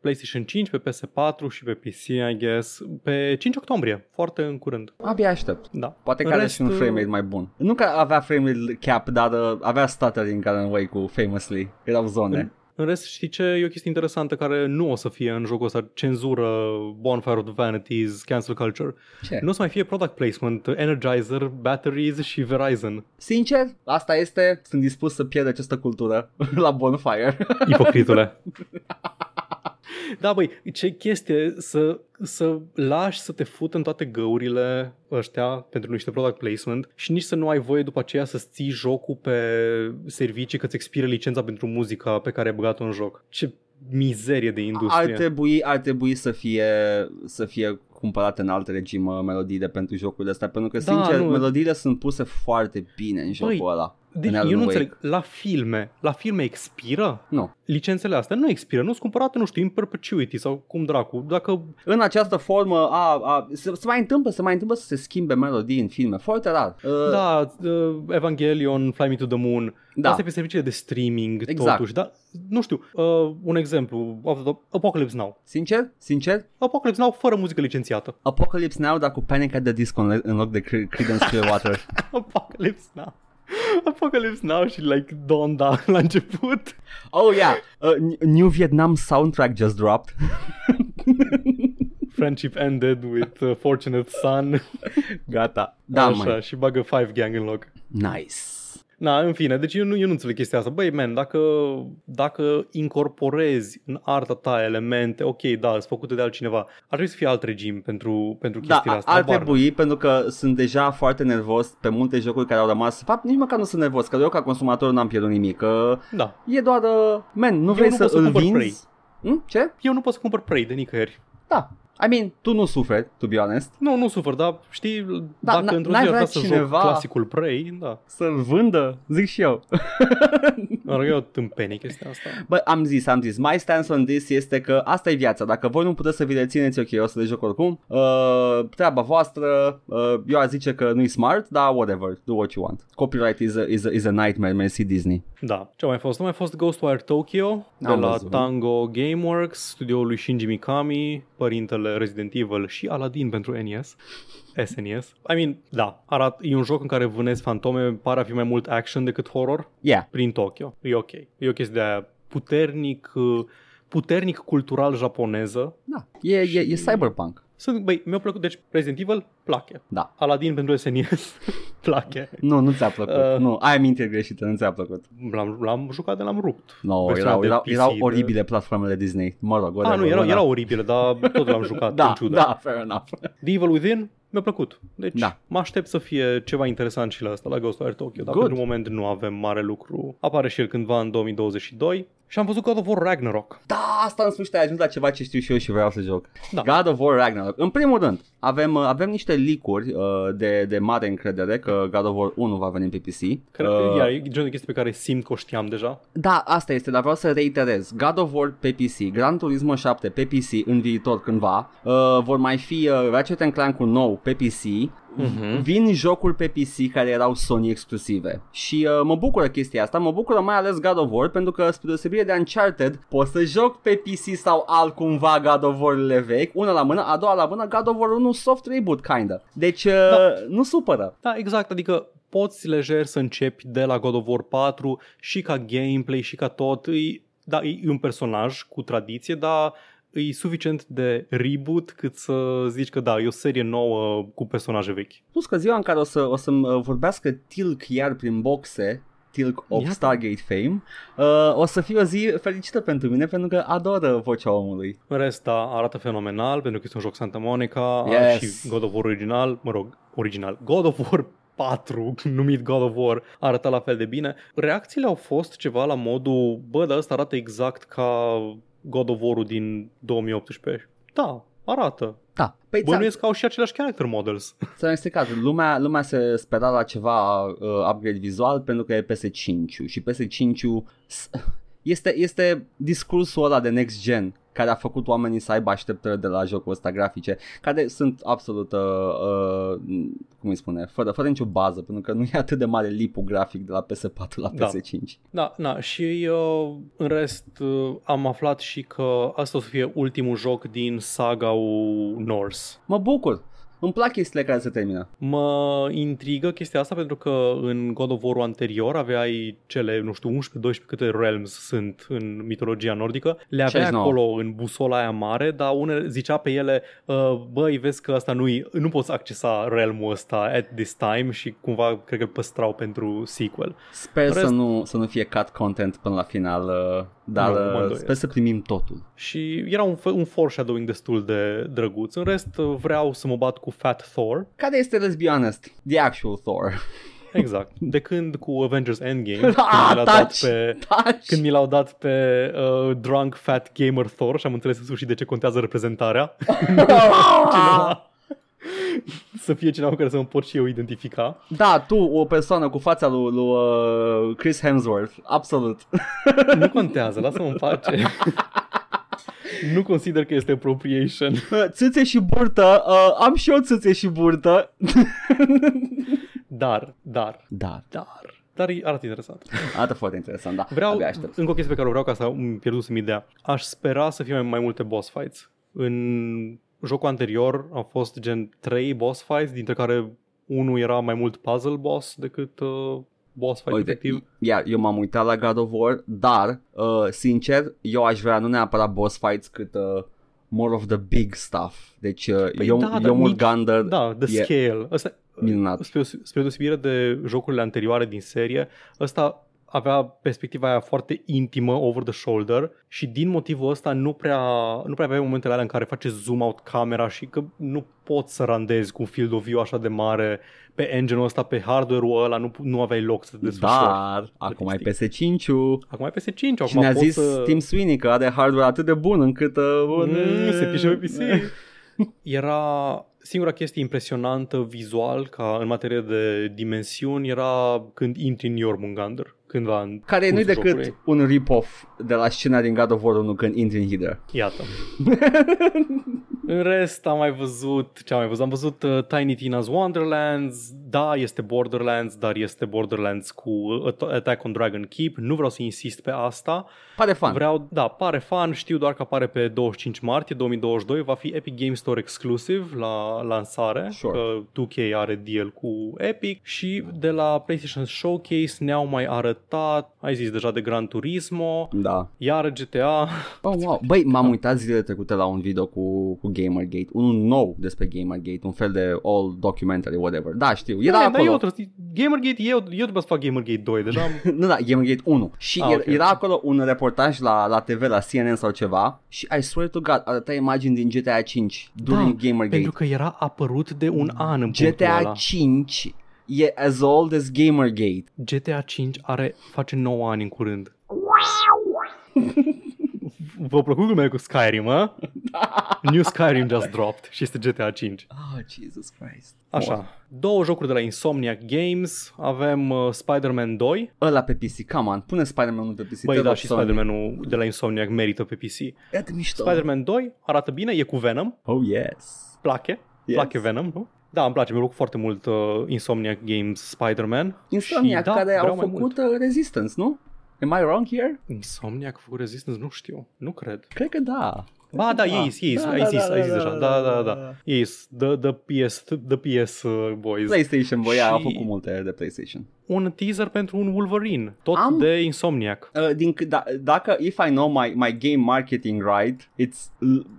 PlayStation 5, pe PS4 și pe PC, I guess, pe 5 octombrie, foarte în curând. Abia aștept. Da. Poate că În are rest, și un frame rate mai bun. Nu că avea frame rate cap, dar uh, avea stuttering care în Wake-ul, famously. Erau zone. În rest, știi ce? E o chestie interesantă care nu o să fie în jocul ăsta. Cenzură, Bonfire of the Vanities, cancel culture. Ce? Nu o să mai fie product placement, Energizer, Batteries și Verizon. Sincer, asta este, sunt dispus să pierd această cultură la Bonfire. Ipocritule. Da, băi, ce chestie să, să lași să te fută în toate găurile ăștia pentru niște product placement și nici să nu ai voie după aceea să ții jocul pe servicii că ți expiră licența pentru muzica pe care ai băgat-o în joc. Ce mizerie de industrie. Ar trebui, ar trebui să fie, să fie cumpărate în alt regim uh, melodiile pentru jocurile astea, pentru că, Da, sincer, nu. melodiile sunt puse foarte bine în jocul Băi, ăla. Deci în eu Alan nu Wake. înțeleg, la filme, la filme expiră? Nu. Licențele astea nu expiră, nu sunt cumpărate, nu știu, in perpetuity sau cum dracu. Dacă În această formă, a, a, se, se mai întâmplă, se mai întâmplă să se schimbe melodii în filme, foarte rar. Uh, Da, uh, Evangelion, Fly Me to the Moon, Da. da. astea pe serviciile de streaming Exact. totuși, dar nu știu, uh, un exemplu, of the- Apocalypse Now. Sincer, sincer, Apocalypse Now fără muzică licențiată. Apocalypse Now, dar cu Panic at the Disco în în loc de Cre- Creedence Clearwater. Apocalypse Now. Apocalypse Now și like Donda la început. oh, yeah, uh, New Vietnam soundtrack just dropped. Friendship ended with uh, Fortunate Son. Gata. Da, Așa, mai. și bagă Five Gang în loc. Nice. Na, în fine, deci eu nu, eu nu înțeleg chestia asta. Băi, man, dacă, dacă incorporezi în arta ta elemente, ok, da, sunt făcute de altcineva, ar trebui să fie alt regim pentru, pentru Da, chestiile astea. ar Habar trebui pentru că sunt deja foarte nervos pe multe jocuri care au rămas. De fapt, nici măcar nu sunt nervos, că eu ca consumator n-am pierdut nimic. Că n-am. Da. e doar, uh, man, nu vrei nu să pot să îl cumpăr vinzi? Prey. Hm? Ce? Eu nu pot să cumpăr Prey de nicăieri. Da. I mean, tu nu suferi, to be honest. Nu, nu sufăr, dar știi, Da, dacă n- într-o n-ai zi ar vrea vrea să cineva- joc clasicul Prey, da. Să-l vândă, zic și eu. Dar e o tâmpenie chestia asta. Bă, am zis, am zis, my stance on this este că asta e viața. Dacă voi nu puteți să vi le țineți, ok, o să le joc oricum. Uh, treaba voastră, uh, eu aș zice că nu-i smart, dar whatever, do what you want. Copyright is a, is a, is a nightmare, mersi Disney. Da. Ce a mai fost? Nu mai fost Ghostwire Tokyo de Am la văzut. Tango Gameworks, studioul lui Shinji Mikami, părintele Resident Evil și Aladdin pentru NES. SNES. I mean, da, arat, e un joc în care vânezi fantome, pare a fi mai mult action decât horror Yeah. prin Tokyo. E ok. E o chestie de aia puternic, uh, puternic cultural japoneză. Da, e, e, e cyberpunk. Sunt, băi, mi-a plăcut, deci Resident Evil, place. Da. Aladdin pentru SNES, place. Nu, nu ți-a plăcut. Uh. nu, ai amintiri greșite, nu ți-a plăcut. L-am, l-am jucat de l-am rupt. No, Versiunea erau, de erau, PC erau de- oribile platformele Disney. Mă rog, Ah, whatever, nu, erau, whatever. erau oribile, dar tot l-am jucat, Da, în ciudă. da, fair enough. The Evil Within mi-a plăcut. Deci Da. da. mă aștept să fie ceva interesant și la asta, la Ghostwire Tokyo. Dar Good. pentru moment nu avem mare lucru. Apare și el cândva în 2022. Și am văzut God of War Ragnarok. Da, asta în sfârșit ai ajuns la ceva ce știu și eu și vreau să joc. Da. God of War Ragnarok. În primul rând, avem, uh, avem niște leak-uri uh, de, de mare încredere că God of War 1 va veni pe PC. Cred, Uh, uh, e genul de chestii pe care simt că o știam deja. Da, asta este, dar vreau să reiterez. God of War pe PC, Gran Turismo 7 pe PC în viitor cândva, uh, vor mai fi uh, Ratchet Clank un nou pe PC, Mhm. vin jocuri pe PC care erau Sony exclusive. Și uh, mă bucură chestia asta, mă bucură mai ales God of War pentru că spre deosebire de Uncharted pot să joc pe PC sau altcumva God of War-urile vechi, una la mână, a doua la mână God of War 1 soft reboot kinda. Deci uh, Da. nu supără. Da, exact, adică poți lejer să începi de la God of War 4 și ca gameplay și ca tot. E, da, e un personaj cu tradiție, dar e suficient de reboot cât să zici că da, e o serie nouă cu personaje vechi. Plus că ziua în care o, să, o să-mi uh, vorbească Tilk iar prin boxe, Tilk of Iată. Stargate fame, uh, o să fie o zi fericită pentru mine pentru că adoră vocea omului. În rest, da, arată fenomenal pentru că este un joc Santa Monica Yes. și God of War original, mă rog, original, God of War 4, numit God of War, arată la fel de bine. Reacțiile au fost ceva la modul, bă, dar ăsta arată exact ca God of War-ul din 2018. Da, arată. Da, păi ți-am, Bănuiesc că au și aceleași character models. ți-am explicat, lumea, lumea se spera la ceva uh, upgrade vizual pentru că e PS5 și PS5 este, este discursul ăla de next gen care a făcut oamenii să aibă așteptări de la jocul ăsta grafice, care sunt absolut, uh, uh, cum îi spune, fără, fără nicio bază, pentru că nu e atât de mare lipul grafic de la PS4 la Da. PS5. Da, da, și uh, în rest uh, am aflat și că asta o să fie ultimul joc din saga Norse. Mă bucur. Îmi plac chestiile care se termină. Mă intrigă chestia asta pentru că în God of War anterior aveai cele, nu știu, 11-12 câte realms sunt în mitologia nordică. Le aveai 69. acolo în busola aia mare, dar unele zicea pe ele, uh, băi, vezi că asta nu nu poți accesa realmul ăsta at this time și cumva cred că îl păstrau pentru sequel. Sper Rest- să, nu, să nu fie cut content până la final, uh, dar Nu, mă uh, îndoiesc. sper să primim totul. Și era un, fe- un foreshadowing destul de drăguț. În rest, uh, vreau să mă bat cu Fat Thor. Care este, let's be honest, the actual Thor? Exact. De când cu Avengers Endgame, când Ah, mi l-au dat taci, pe, taci. când mi l-au dat pe uh, Drunk Fat Gamer Thor și am înțeles în sfârșit de ce contează reprezentarea. cineva, să fie cineva cu care să mă pot și eu identifica. Da, tu, o persoană cu fața lui, lui uh, Chris Hemsworth, absolut. Nu contează, lasă-mă în pace. nu consider că este appropriation. țâțe și burtă, uh, am și eu țâțe și burtă. Dar, dar, Da, dar, dar e- arată interesant. arată foarte interesant, da. Vreau, Abia aștept. încă o chestie pe care o vreau ca să îmi pierdusem ideea. Aș spera să fie mai, mai multe boss fights. În jocul anterior au fost gen 3 boss fights, dintre care unul era mai mult puzzle boss decât uh, boss fight Uite, efectiv. iar eu m-am uitat la God of War, dar, uh, sincer, eu aș vrea nu neapărat boss fights, cât uh, more of the big stuff. Deci, uh, Păi eu, da, dar eu mult nici- Gander, Da, the e scale. Asta, minunat. spre, spre deosebire de jocurile anterioare din serie, ăsta avea perspectiva aia foarte intimă over the shoulder și din motivul ăsta nu prea, nu prea aveai momentele alea în care face zoom out camera și că nu poți să randezi cu un field of view așa de mare pe engine-ul ăsta, pe hardware-ul ăla, nu, nu aveai loc să te desfășori. Dar, acum ai PS5-ul. Acum ai PS5, acum Cine a poți zis să... Tim Sweeney că are hardware atât de bun încât... Uh, Mm, se pișe pe PC. Era singura chestie impresionantă vizual, ca în materie de dimensiuni, era când intri în Jormungandr, cândva în Care nu-i cursul decât jocului. un rip-off de la scena din God of War 1 când intri în Hydra. Iată. în rest am mai văzut, ce am mai văzut? Am văzut uh, Tiny Tina's Wonderlands, da, este Borderlands, dar este Borderlands cu uh, Attack on Dragon Keep, nu vreau să insist pe asta, Pare fan. Vreau, da, pare fan, știu doar că apare pe 25 martie 2022, va fi Epic Game Store exclusive la lansare, Sure. că 2K are deal cu Epic și de la PlayStation Showcase ne-au mai arătat, ai zis deja de Gran Turismo, Da. iar GTA, Oh, wow. Băi, m-am uitat zilele trecute la un video cu, cu Gamergate, unul nou despre Gamergate, un fel de all documentary, whatever. Da, știu, era Man, dar acolo. eu trebuie, Gamergate, eu, eu trebuie să fac Gamergate 2, deja am, nu, da, Gamergate 1. Și Ah, era, ok. era acolo un reportaj la, la TV, la CNN sau ceva și I swear to God, arăta imagini din GTA 5 during Gamergate. pentru că era apărut de un an în punctul GTA ăla. 5 e as old as Gamergate. GTA 5 are, face 9 ani în curând. V-a plăcut lumea cu Skyrim, a? New Skyrim just dropped și este GTA 5. Oh, Jesus Christ. Așa, două jocuri de la Insomniac Games, avem uh, Spider-Man 2. Ăla pe PC, come on, pune Spider-Man pe PC. Băi, te da, rog, și Sony. Spider-Man-ul de la Insomniac merită pe PC. E de mișto. Spider-Man 2 arată bine, e cu Venom, Oh, yes. place, Yes. place Venom, nu? Da, îmi place, mi-a plăcut foarte mult uh, Insomniac Games Spider-Man. Insomniac, și, da, care au vreau mai făcut mult. uh, Resistance, nu? Am I wrong here? Insomniac a făcut Resistance? Nu știu, nu cred. Cred că da. Ba, da, ei, ei, Da, ai da, zis, da, ai zis da, deja. da, Da, da, da, da. da. Ei, the, the PS, the PS uh, boys. PlayStation, băia, Și- au făcut multe de PlayStation. Un teaser pentru un Wolverine, tot Am- de Insomniac. Uh, din, c- da, dacă, if I know my, my game marketing right, it's,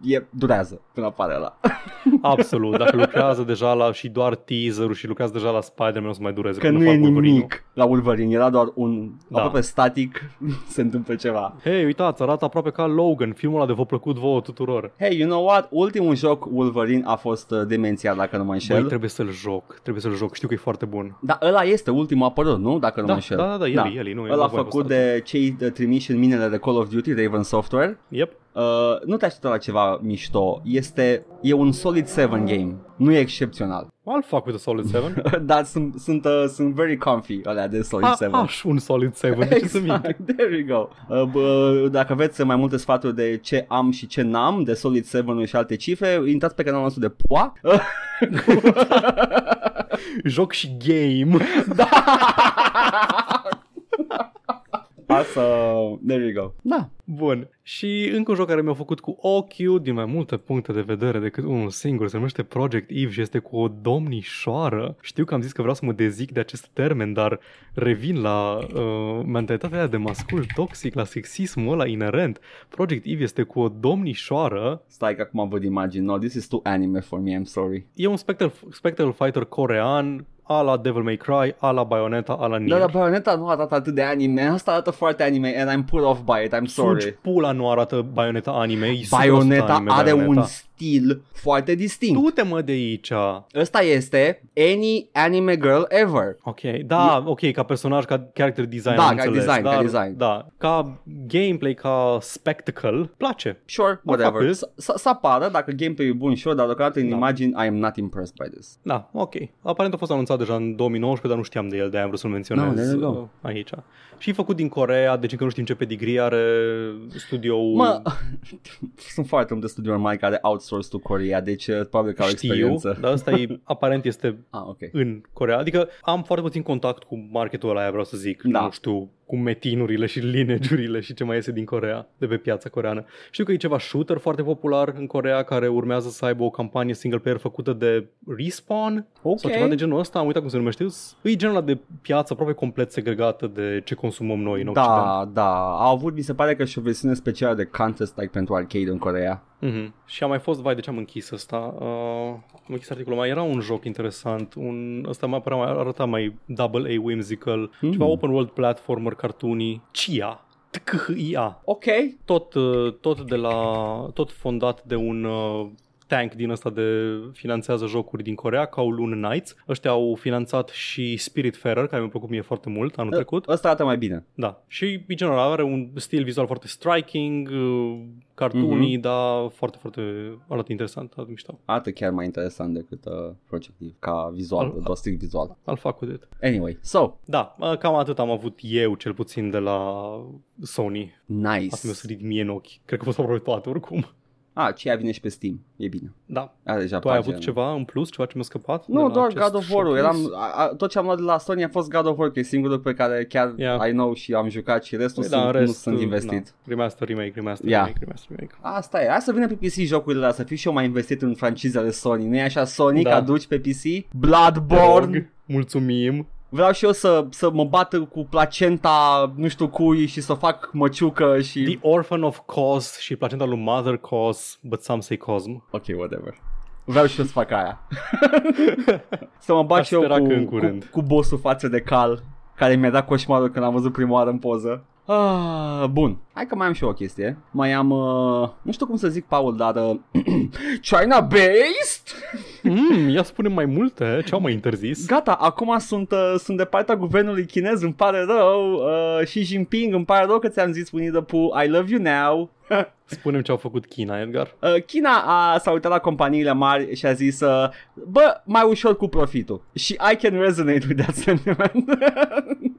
e, durează până apare ăla. Absolut, dacă lucrează deja la și doar teaser și lucrează deja la Spider-Man o să mai dureze Că până nu e fac Wolverine-ul. nimic la Wolverine, era doar un Da. aproape static, se întâmplă ceva. Hei, uitați, arată aproape ca Logan, filmul ăla de v-a plăcut vouă tuturor. Hey, you know what? Ultimul joc Wolverine a fost uh, demențial, dacă nu mă Băi, înșel. trebuie să-l joc, trebuie să-l joc, știu că e foarte bun. Da, ăla este ultimul apărut, nu? Dacă nu Da, mă înșel. da, da, da, el e, el e, nu e, Ăla nu voi făcut vă de cei uh, trimiși în minele de Call of Duty, Raven Software. Yep. Uh, nu te aștepta la ceva mișto. Este, e un Solid 7 game. Nu e excepțional. I'll fuck with a Solid 7. Dar sunt, sunt, uh, sunt very comfy alea de Solid A, 7. aș un Solid 7, de ce să mint? Exact, there you go. Uh, bă, dacă aveți mai multe sfaturi de ce am și ce n-am, de Solid 7 și alte cifre, intrați pe canalul nostru de PUA. Joc și game. Awesome. There you go. Da. Bun. Și încă un joc care mi-a făcut cu ochiul din mai multe puncte de vedere decât unul singur. Se numește Project Eve și este cu o domnișoară. Știu că am zis că vreau să mă dezic de acest termen, dar revin la uh, mentalitatea aia de mascul toxic, la sexismul ăla inerent. Project Eve este cu o domnișoară. Stai că acum văd imagini. No, this is too anime for me, I'm sorry. E un spectral, spectral fighter corean a la Devil May Cry, a la Bayonetta, a la Nier. Dar la Bayonetta nu arată atât de anime. Asta arată foarte anime and I'm put off by it. I'm sorry. Fugi pula nu arată Bayonetta anime. E 100% Bayonetta anime, are Bayonetta. un stil foarte distinct. Du-te mă de aici. Ăsta este any anime girl ever. Ok, da, ok, ca personaj, ca character design, Da, am ca înțeles, design, ca dar, design. Da, ca gameplay, ca spectacle, place. Sure, Mă fac whatever. râs. S- s- Să apară, dacă gameplay e bun, sure, dar deocamdată în Da. imagine I am not impressed by this. Da, ok. Aparent a fost anunțat deja în 2019, dar nu știam de el, de-aia am vrut să-l menționez No, there you go. uh, aici. Și e făcut din Corea, deci încă nu știm ce pedigree are studioul. Mă, sunt foarte multe studiouri mari care outsource to Korea, deci uh, probabil că au știu, experiență. dar ăsta e, aparent este Ah, ok. în Corea. Adică am foarte puțin contact cu marketul ăla, aia vreau să zic. Da. Nu știu, cu metinurile și lineageurile și ce mai iese din Corea, de pe piața coreană. Știu că e ceva shooter foarte popular în Corea care urmează să aibă o campanie single player făcută de Respawn Ok. sau ceva de genul ăsta, am uitat cum se numește. E genul ăla de piață aproape complet segregată de ce consumăm noi în Occident. Da, da. Au avut, mi se pare că și o versiune specială de Counter-Strike pentru arcade în Corea. Mm-hmm. Și a mai fost, vai, de ce am închis ăsta? Uh, am închis articolul. Mai era un joc interesant, un, ăsta mai părea mai arăta mai double A whimsical, Mm. ceva open world platformer cartoony, Chia. T-C-H-I-A. Ok. Tot, uh, tot de la, tot fondat de un uh, tank din ăsta de finanțează jocuri din Corea, Kowloon Knights. Ăștia au finanțat și Spiritfarer, care mi-a plăcut mie foarte mult anul trecut. Ăsta arată mai bine. Da. Și, în general, are un stil vizual foarte striking, uh, cartoony, Mhm. dar foarte, foarte arată interesant, arată mișto. Arată chiar mai interesant decât uh, Project Eve, ca vizual, Al- doar strict vizual. I'll fuck with it. Anyway, so, Da, uh, cam atât am avut eu, cel puțin, de la Sony. Asta mi-a nice. sărit mie în ochi. Cred că a fost aproape toate, oricum. Ah, ce vine și pe Steam. E bine. Da. Are deja Tu ai pagina. avut ceva în plus, ceva ce mi-a scăpat? de Nu, la doar acest God of War. showcase? Eram, a, a, tot ce am luat de la Sony a fost God of War, că e singurul pe care chiar Yeah. I know și am jucat și restul Păi sunt, da, în rest, nu sunt investit. Da. Remaster, remake, remaster, Yeah. remake, remaster, remake. Asta e, hai să vină pe PC jocurile astea, să fiu și eu mai investit în francizele Sony. Nu e așa Sony, Da. că aduci pe PC? Bloodborne. Rog, Mulțumim. Vreau și eu să, să mă bat cu placenta, nu știu cui și să fac măciucă și... The Orphan of Cos și placenta lui Mother Cos, but some say Cosm. Ok, whatever. Vreau și eu să fac aia. să mă bat Aș și eu spera că în cu, cu, curând. cu bossul față de cal, care mi-a dat coșmarul când am văzut prima oară în poză. Ah, bun. Hai că mai am și eu o chestie. Mai am, uh, nu știu cum să zic, Paul, dar uh, China-based? Mm, ia spune mai multe, ce au mai interzis? Gata, acum sunt, uh, sunt de partea guvernului chinez, îmi pare rău. Uh, Xi Jinping, îmi pare rău că ți-am zis Winnie the Pooh, I love you now. Spunem ce au făcut China, Edgar. Uh, China a, s-a uitat la companiile mari și a zis uh, Bă, mai ușor cu profitul Și I can resonate with that sentiment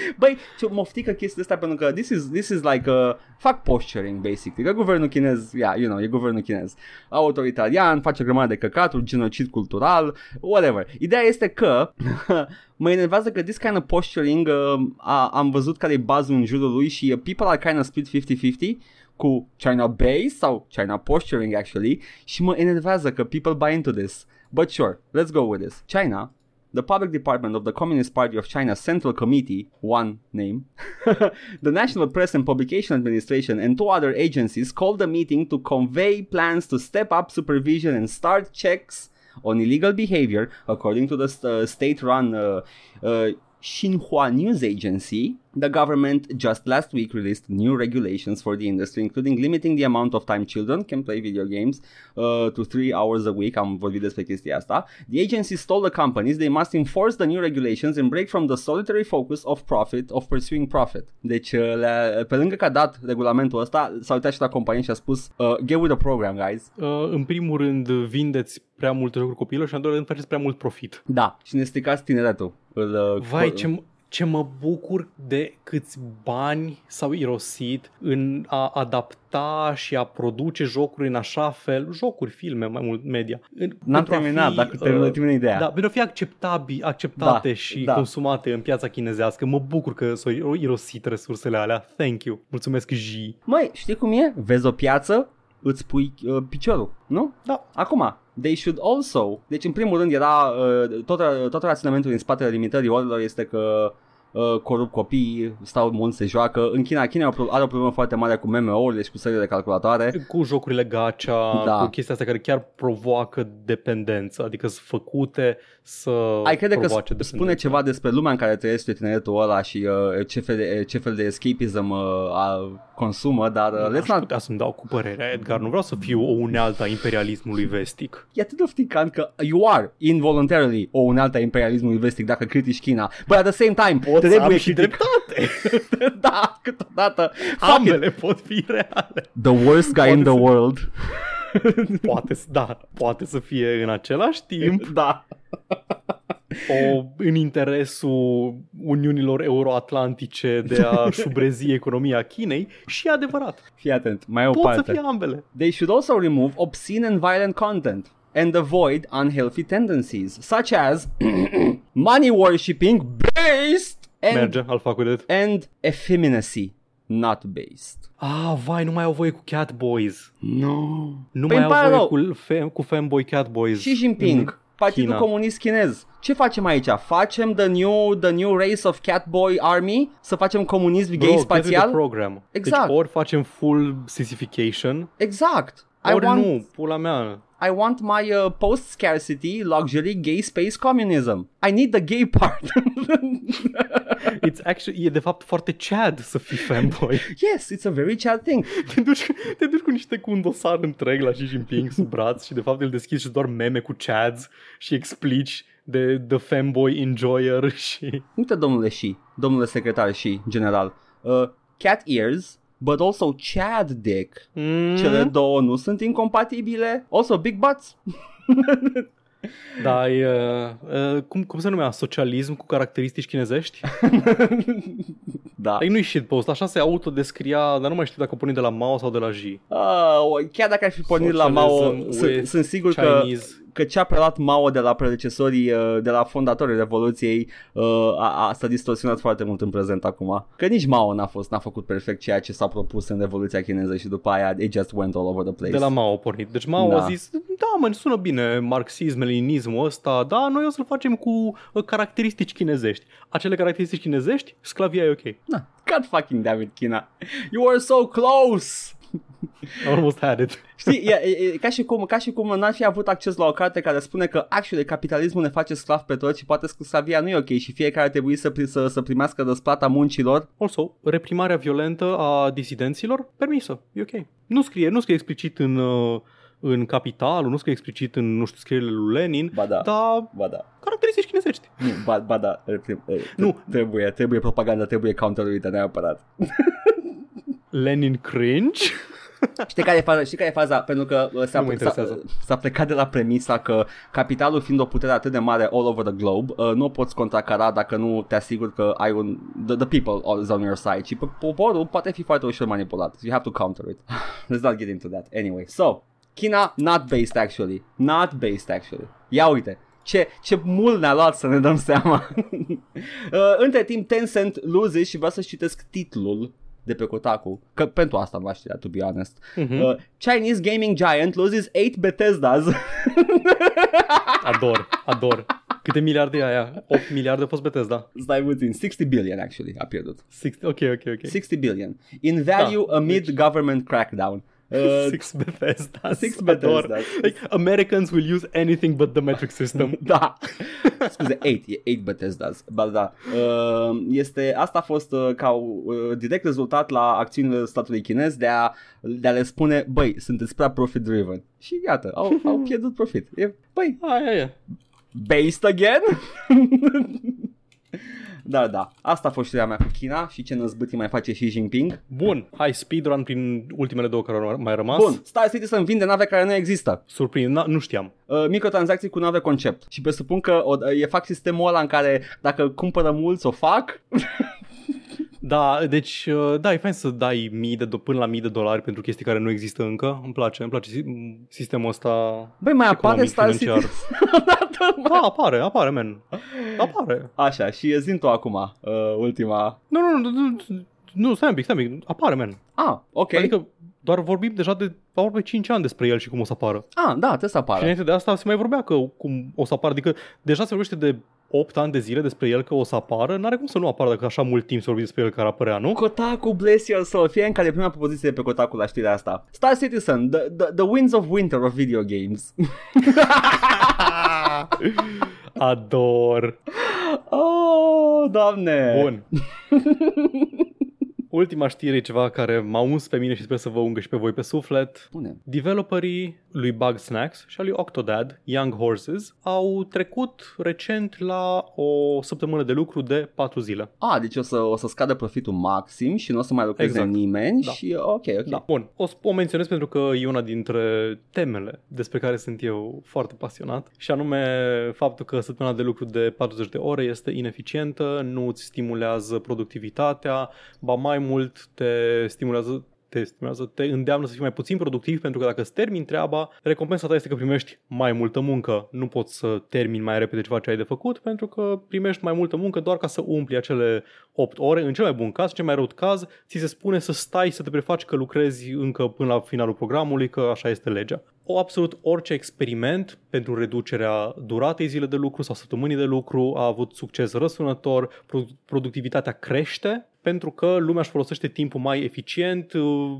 Băi, ce moftică chestia asta pentru că this is, this is like a fac posturing basically, că guvernul chinez, yeah, you know, e guvernul chinez autoritarian, face grămadă de căcaturi, genocid cultural, whatever. Ideea este că mă enervează că this kind of posturing uh, a, am văzut care e bazul în jurul lui și uh, people are kind of split 50-50 cu China base sau China posturing actually și mă enervează că people buy into this. But sure, let's go with this. China the Public Department of the Communist Party of China Central Committee, one name, the National Press and Publication Administration, and two other agencies called the meeting to convey plans to step up supervision and start checks on illegal behavior, according to the uh, state-run uh, uh, Xinhua News Agency. The government just last week released new regulations for the industry, including limiting the amount of time children can play video games uh, to three hours a week. Am vorbit despre chestia asta. The agency told the companies they must enforce the new regulations and break from the solitary focus of profit, of pursuing profit. Deci, uh, le, pe lângă că a dat regulamentul ăsta, s-a uitat și la companie și a spus uh, get with the program, guys. Uh, în primul rând, vindeți prea multe jocuri copilor și în al doilea rând faceți prea mult profit. Da, și ne stricați tineretul. Îl, uh, Vai, co- ce, ce mă bucur de câți bani s-au irosit în a adapta și a produce jocuri în așa fel, jocuri, filme, mai mult media. în- N-am pentru a terminat, fi, dacă termină uh, tine ideea. Da, pentru a fi acceptabil, acceptate Da, și da. consumate în piața chinezească. Mă bucur că s-au irosit resursele alea. Thank you. Mulțumesc, J. Măi, știi cum e? Vezi o piață, îți pui uh, piciorul, nu? Da. Acum, they should also... Deci, în primul rând, era uh, tot, tot raționamentul din spatele limitării orelor este că uh, corup copiii, stau mulți, se joacă. În China, China are o pro- are o problemă foarte mare cu MMO-urile și cu sările de calculatoare. Cu jocurile gacha, Da. cu chestia asta care chiar provoacă dependență, adică sunt făcute să Ai crede că provoace sp- dependență. spune ceva despre lumea în care trăiește tineretul ăla și uh, ce, fel de, ce fel de escapism uh, a, consumă, dar uh, let's Aș not... putea să-mi dau cu părerea, Edgar. Nu vreau să fiu o unealtă a imperialismului vestic. E atât de ofticant că you are involuntarily o unealtă a imperialismului vestic dacă critici China. But at the same time, Pot să am trebuie și critic- dreptate. da, câteodată. Fuck it. Ambele pot fi reale. The worst guy Poate in the să- world. Poate, să- da, poate să fie în același timp da. o, în interesul Uniunilor Euroatlantice de a șubrezi economia Chinei și e adevărat. Fii atent, mai e o Pot parte. să fie ambele. They should also remove obscene and violent content and avoid unhealthy tendencies, such as money worshipping based and, Merge, I'll fuck with it. and effeminacy, not based. Ah, vai, nu mai au voie cu Catboys. No. Nu Păi mai îmi pare au voie rău. cu, fe- cu fanboy Catboys. Xi Jinping, în Partidul China. Comunist Chinez. Ce facem aici? Facem the new, the new race of Catboy Army? Să facem comunism Bro, gay get with the spațial? program. Exact. Deci ori facem full sissification, Exact. I ori want, nu, pula mea. I want my uh, post-scarcity luxury gay space communism. I need the gay part. It's actually, e de fapt foarte Chad să fii fanboy. yes, it's a very Chad thing. te, duci, te duci cu niște cu un dosar întreg la Xi Jinping sub braț și de fapt îl deschizi și doar meme cu Chads și explici de The Fanboy Enjoyer și... Uite, domnule și, domnule secretar și general. Uh, cat ears, but also Chad dick. Mm, Cele două nu sunt incompatibile. Also big butts. Da, e, uh, cum, cum se numea? Socialism cu caracteristici chinezești? da. Adică nu-i shitpost, așa se autodescria, dar nu mai știu dacă porni de la Mao sau de la Xi. Uh, chiar dacă ar fi pornit la Mao, Socialism sunt, with sunt sigur că, Chinese. că ce a preluat Mao de la predecesorii, uh, de la fondatorii Revoluției, uh, a, a, s-a distorsionat foarte mult în prezent acum. Că nici Mao n-a fost, n-a făcut perfect ceea ce s-a propus în Revoluția chineză și după aia it just went all over the place. De la Mao a pornit. Deci Mao Da. a zis, da mă, sună bine marxism, leninismul ăsta, da, noi o să-l facem cu uh, caracteristici chinezești. Acele caracteristici chinezești, sclavia e ok. Na, God fucking damn it, China. You are so close! Almost had it. Știi, e, e, e, ca, și cum, ca și cum n-ar fi avut acces la o carte care spune că actually capitalismul ne face sclav pe toți și poate sclavia nu e ok și fiecare trebuie să, pri- să, să primească răsplata muncilor. Also, reprimarea violentă a disidenților, permisă, e ok. Nu scrie, nu scrie explicit în, uh, în Capitalul, nu scrie explicit în, nu știu, scrierile lui Lenin, Ba da. dar Ba da. caracteristici chinezești. Nu, ba, ba da. reprim- e, Nu. Trebuie, trebuie propaganda, trebuie counter-uite neapărat. Lenin cringe. Știi care e faza? Știi care e faza? Pentru că uh, s-a, Nu mă s-a, interesează. s-a plecat de la premisa că capitalul fiind o putere atât de mare all over the globe, uh, nu o poți contracara dacă nu te asiguri că ai un the, the people is on your side și pe- poporul poate fi foarte ușor manipulat. You have to counter it. Let's not get into that. Anyway, so China not based actually. Not based actually. Ia uite. Ce, ce mult ne-a luat să ne dăm seama. uh, între timp Tencent loses și vreau să citesc titlul de pe Kotaku, că pentru asta nu știa, to be honest. Mhm. Uh, Chinese gaming giant loses 8 Bethesdas. Ador, ador. Câte miliarde e aia? 8 miliarde a fost Bethesda. Stai puțin, 60 billion actually a pierdut. Six, ok, ok, ok. 60 billion. In value Da, amid deci- government crackdown. Uh, Six Bethesda. six Ador. Bethesdas. Like, Americans will use anything but the metric system. da. Scuze, 8, e 8 Bethesdas. Ba da. Uh, este, asta a fost uh, ca uh, direct rezultat la acțiunile statului chinez de a, de a le spune, băi, sunteți prea profit driven. Și iată, au, au pierdut profit. E, băi, Aia e. based again? Da, da. Asta a fost știrea mea cu China și ce năzbâtii mai face Xi Jinping. Bun, hai speedrun prin ultimele două care au mai rămas. Bun, Star Citizen vinde nave care nu există. Surprind, nu știam. Uh, microtransacții cu nave concept. Și presupun că o, e fac sistemul ăla în care dacă cumpără mulți o fac. Da, deci, uh, da, e fain să dai mii de, până la mii de dolari pentru chestii care nu există încă. Îmi place, îmi place sistemul ăsta Băi, mai apare Star Citizen? da, apare, apare, men. Apare. Așa, și zi tu acum, uh, ultima. Nu, nu, nu, nu, nu, stai un pic, stai un pic, apare, men. Ah, ok. Adică doar vorbim deja de aproape 5 ani despre el și cum o să apară. Ah, da, trebuie să apară. Și înainte de asta se mai vorbea că cum o să apară, adică deja se vorbește de 8 ani de zile despre el că o să apară, n-are cum să nu apară dacă așa mult timp să vorbim despre el care apărea, nu? Kotaku, bless your soul, fie în care e prima propoziție de pe Kotaku la știrea asta. Star Citizen, the, the, the winds of winter of video games. Ador. Oh, doamne. Bun. Ultima știre e ceva care m-a uns pe mine și sper să vă ungă și pe voi pe suflet. Bune. Developerii lui Bug Snacks și al lui Octodad, Young Horses, au trecut recent la o săptămână de lucru de 4 zile. Ah, deci o să, o să scadă profitul maxim și nu o să mai lucreze exact. nimeni da. și ok, ok. Da. Bun, o, o menționez pentru că e una dintre temele despre care sunt eu foarte pasionat și anume faptul că săptămâna de lucru de 40 de ore este ineficientă, nu îți stimulează productivitatea, ba mai mult te stimulează te stimulează, te îndeamnă să fii mai puțin productiv pentru că dacă îți termini treaba, recompensa ta este că primești mai multă muncă. Nu poți să termini mai repede ceva ce ai de făcut pentru că primești mai multă muncă doar ca să umpli acele 8 ore. În cel mai bun caz, cel mai rău caz, ți se spune să stai să te prefaci că lucrezi încă până la finalul programului, că așa este legea. O absolut orice experiment pentru reducerea duratei zile de lucru sau săptămânii de lucru a avut succes răsunător, productivitatea crește pentru că lumea își folosește timpul mai eficient uh,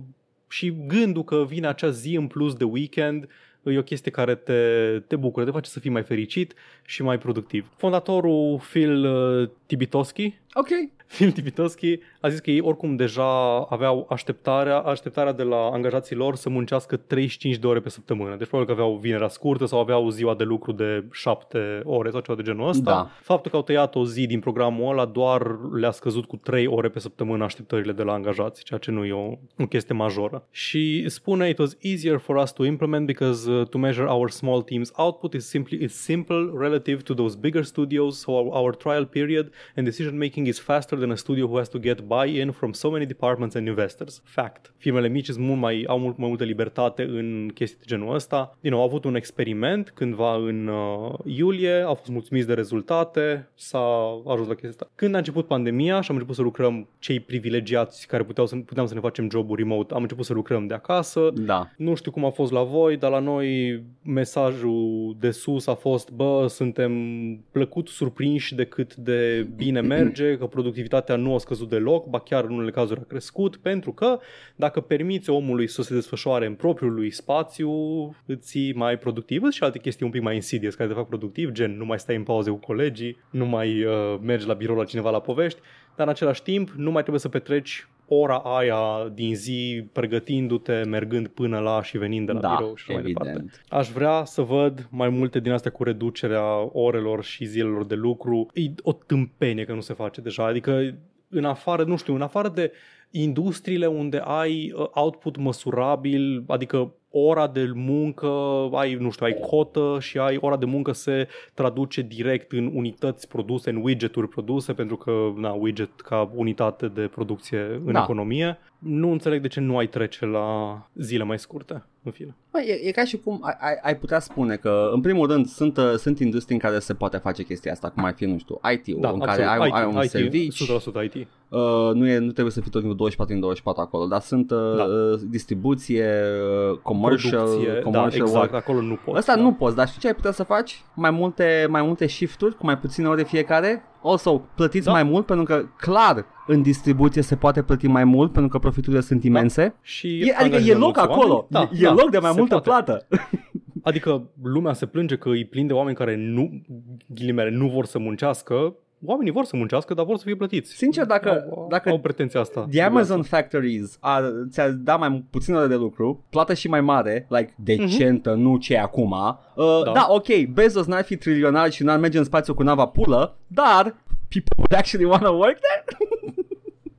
și gândul că vine acea zi în plus de weekend e o chestie care te, te bucură, te face să fii mai fericit și mai productiv. Fondatorul Phil uh, Tibitoski Ok. Phil Tibitoski a zis că ei oricum deja aveau așteptarea, așteptarea de la angajații lor să muncească 35 de ore pe săptămână. Deci probabil că aveau vinerea scurtă sau aveau ziua de lucru de 7 ore sau ceva de genul ăsta. Da. Faptul că au tăiat o zi din programul ăla doar le-a scăzut cu 3 ore pe săptămână așteptările de la angajați, ceea ce nu e o, o chestie majoră. Și spune it was easier for us to implement because uh, to measure our small team's output is simply is simple relative to those bigger studios, so our, our trial period and decision making is faster than a studio who has to get buy-in from so many departments and investors. Fact. Firmele mici sunt mult mai, au mult mai multă libertate în chestii de genul ăsta. Din nou, au avut un experiment cândva în uh, iulie, au fost mulțumiți de rezultate, s-a ajuns la chestia asta. Când a început pandemia și am început să lucrăm cei privilegiați care puteau să, puteam să ne facem jobul remote, am început să lucrăm de acasă. Da. Nu știu cum a fost la voi, dar la noi mesajul de sus a fost, bă, suntem plăcut surprinși de cât de bine merge, că productivitatea nu a scăzut deloc, ba chiar în unele cazuri a crescut, pentru că dacă permiți omului să se desfășoare în propriul lui spațiu, îți ții mai productiv. Și alte chestii un pic mai insidious care te fac productiv, gen nu mai stai în pauze cu colegii, nu mai uh, mergi la birou la cineva la povești, dar în același timp nu mai trebuie să petreci ora aia din zi pregătindu-te, mergând până la și venind de la da, birou și mai departe. Aș vrea să văd mai multe din astea cu reducerea orelor și zilelor de lucru. E o tâmpenie că nu se face deja, adică în afară, nu știu, în afară de industriile unde ai uh, output măsurabil, adică ora de muncă, ai, nu știu, ai cotă și ai ora de muncă se traduce direct în unități produse, în widgeturi produse, pentru că, na, widget ca unitate de producție în da. economie. Nu înțeleg de ce nu ai trece la zile mai scurte, în fine. Bă, e, e ca și cum ai, ai putea spune că, în primul rând, sunt, uh, sunt industrii în care se poate face chestia asta, cum ar fi, nu știu, IT-ul, Da, în absolut. care ai, IT, ai un IT, serviciu. 100% IT. Uh, nu, e, nu trebuie să fii tot timpul 24 în 24 acolo, dar sunt uh, Da. distribuție, uh, commercial, Producție, da, commercial exact, work. acolo nu poți. Asta da. nu poți, dar știi ce ai putea să faci? Mai multe, mai multe shift-uri cu mai puține ore fiecare? Also, plătiți Da. mai mult pentru că, clar, în distribuție se poate plăti mai mult pentru că profiturile sunt imense. Și E, adică e angajăm loc mulți acolo, oameni. Da, e, e da, loc de mai se multă poate. plată. Adică lumea se plânge că îi plin de oameni care nu, ghilimele, nu vor să muncească. Oamenii vor să muncească, dar vor să fie plătiți. Sincer, dacă- au, dacă au pretenția asta. The Amazon Factories a, ți-a dat mai puțin ore de lucru, plată și mai mare, like decentă, nu ce e acum. Uh, da. Da. da, ok, Bezos n-ar fi trilionar și n-ar merge în spațiu cu nava pulă, dar people would actually want to work there?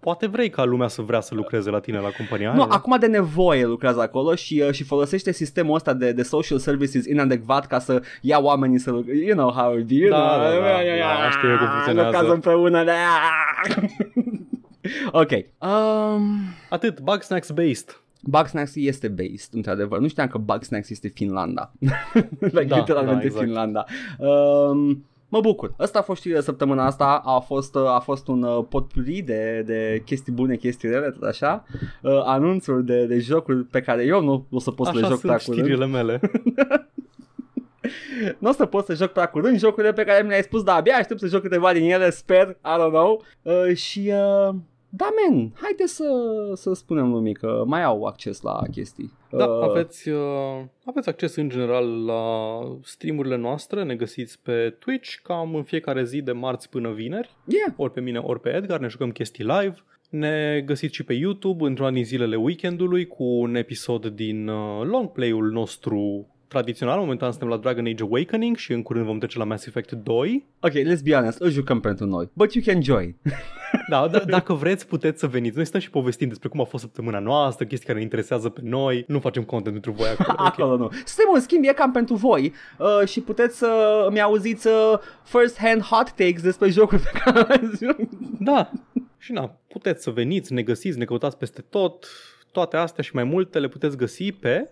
Poate vrei ca lumea să vrea să lucreze la tine la compania Nu, aia. acum de nevoie lucrează acolo și, uh, și folosește sistemul ăsta de, de social services inadecvat ca să ia oamenii să lucreze. You know how it be, you Da, know, da, da, da, știu eu cum funcționează. Lucrează împreună. De... ok. Um, Atât, Bugsnax based. Bugsnax este based, într-adevăr. Nu știam că Bugsnax este Finlanda. like, Da, literalmente da, exact. Finlanda. Um, Mă bucur. Asta a fost știrea săptămâna asta. A fost, uh, a fost un uh, potpuri de, de chestii bune, chestii rele, tot așa. Uh, anunțuri de, de jocuri pe care eu nu o să pot să le Așa joc prea sunt curând. știrile mele. Nu o să pot să joc prea curând jocurile pe care mi le-ai spus, dar abia aștept să joc câteva din ele, sper, I don't know. Uh, și uh, da, men, haide să, să spunem lumii că mai au acces la chestii. Da, Uh, aveți, uh, aveți acces în general la streamurile noastre, ne găsiți pe Twitch cam în fiecare zi de marți până vineri, Yeah. ori pe mine, ori pe Edgar, ne jucăm chestii live. Ne găsiți și pe YouTube într-una din zilele weekendului cu un episod din uh, long play-ul nostru tradițional. Momentan suntem la Dragon Age Awakening și în curând vom trece la Mass Effect 2. Ok, let's be honest, îl jucăm pentru noi. But you can join. Da, d- dacă vreți puteți să veniți. Noi stăm și povestim despre cum a fost săptămâna noastră, chestii care ne interesează pe noi. Nu facem content pentru voi acolo. ok? Acolo nu. Suntem în schimb, e cam pentru voi uh, și puteți să îmi auziți uh, first-hand hot takes despre jocuri pe care le joc. Da. Și na, puteți să veniți, ne găsiți, ne căutați peste tot. Toate astea și mai multe le puteți găsi pe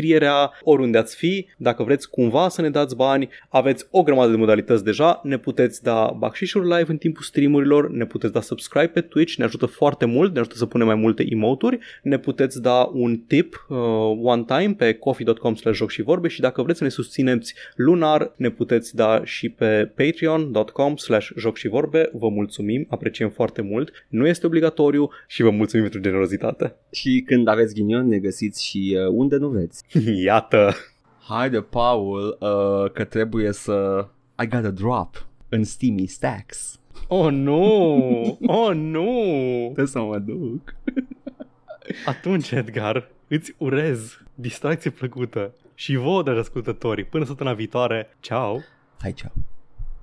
descrierea oriunde ați fi. Dacă vreți cumva să ne dați bani, aveți o grămadă de modalități deja. Ne puteți da bacșișuri live în timpul streamurilor, ne puteți da subscribe pe Twitch, ne ajută foarte mult, ne ajută să punem mai multe emoturi. Ne puteți da un tip uh, one time pe coffee.com slash joc și vorbe și dacă vreți să ne susțineți lunar, ne puteți da și pe patreon.com slash joc și vorbe. Vă mulțumim, apreciem foarte mult. Nu este obligatoriu și vă mulțumim pentru generozitate. Și când aveți ghinion, ne găsiți și uh, unde nu vreți. Iată! Haide, Paul, uh, că trebuie să... I got a drop în Steamy Stacks. Oh nu! Oh nu! Trebuie să mă duc. Atunci, Edgar, îți urez distracție plăcută și vouă de ascultătorii. Până săptămâna viitoare, ciao! Hai, ceau.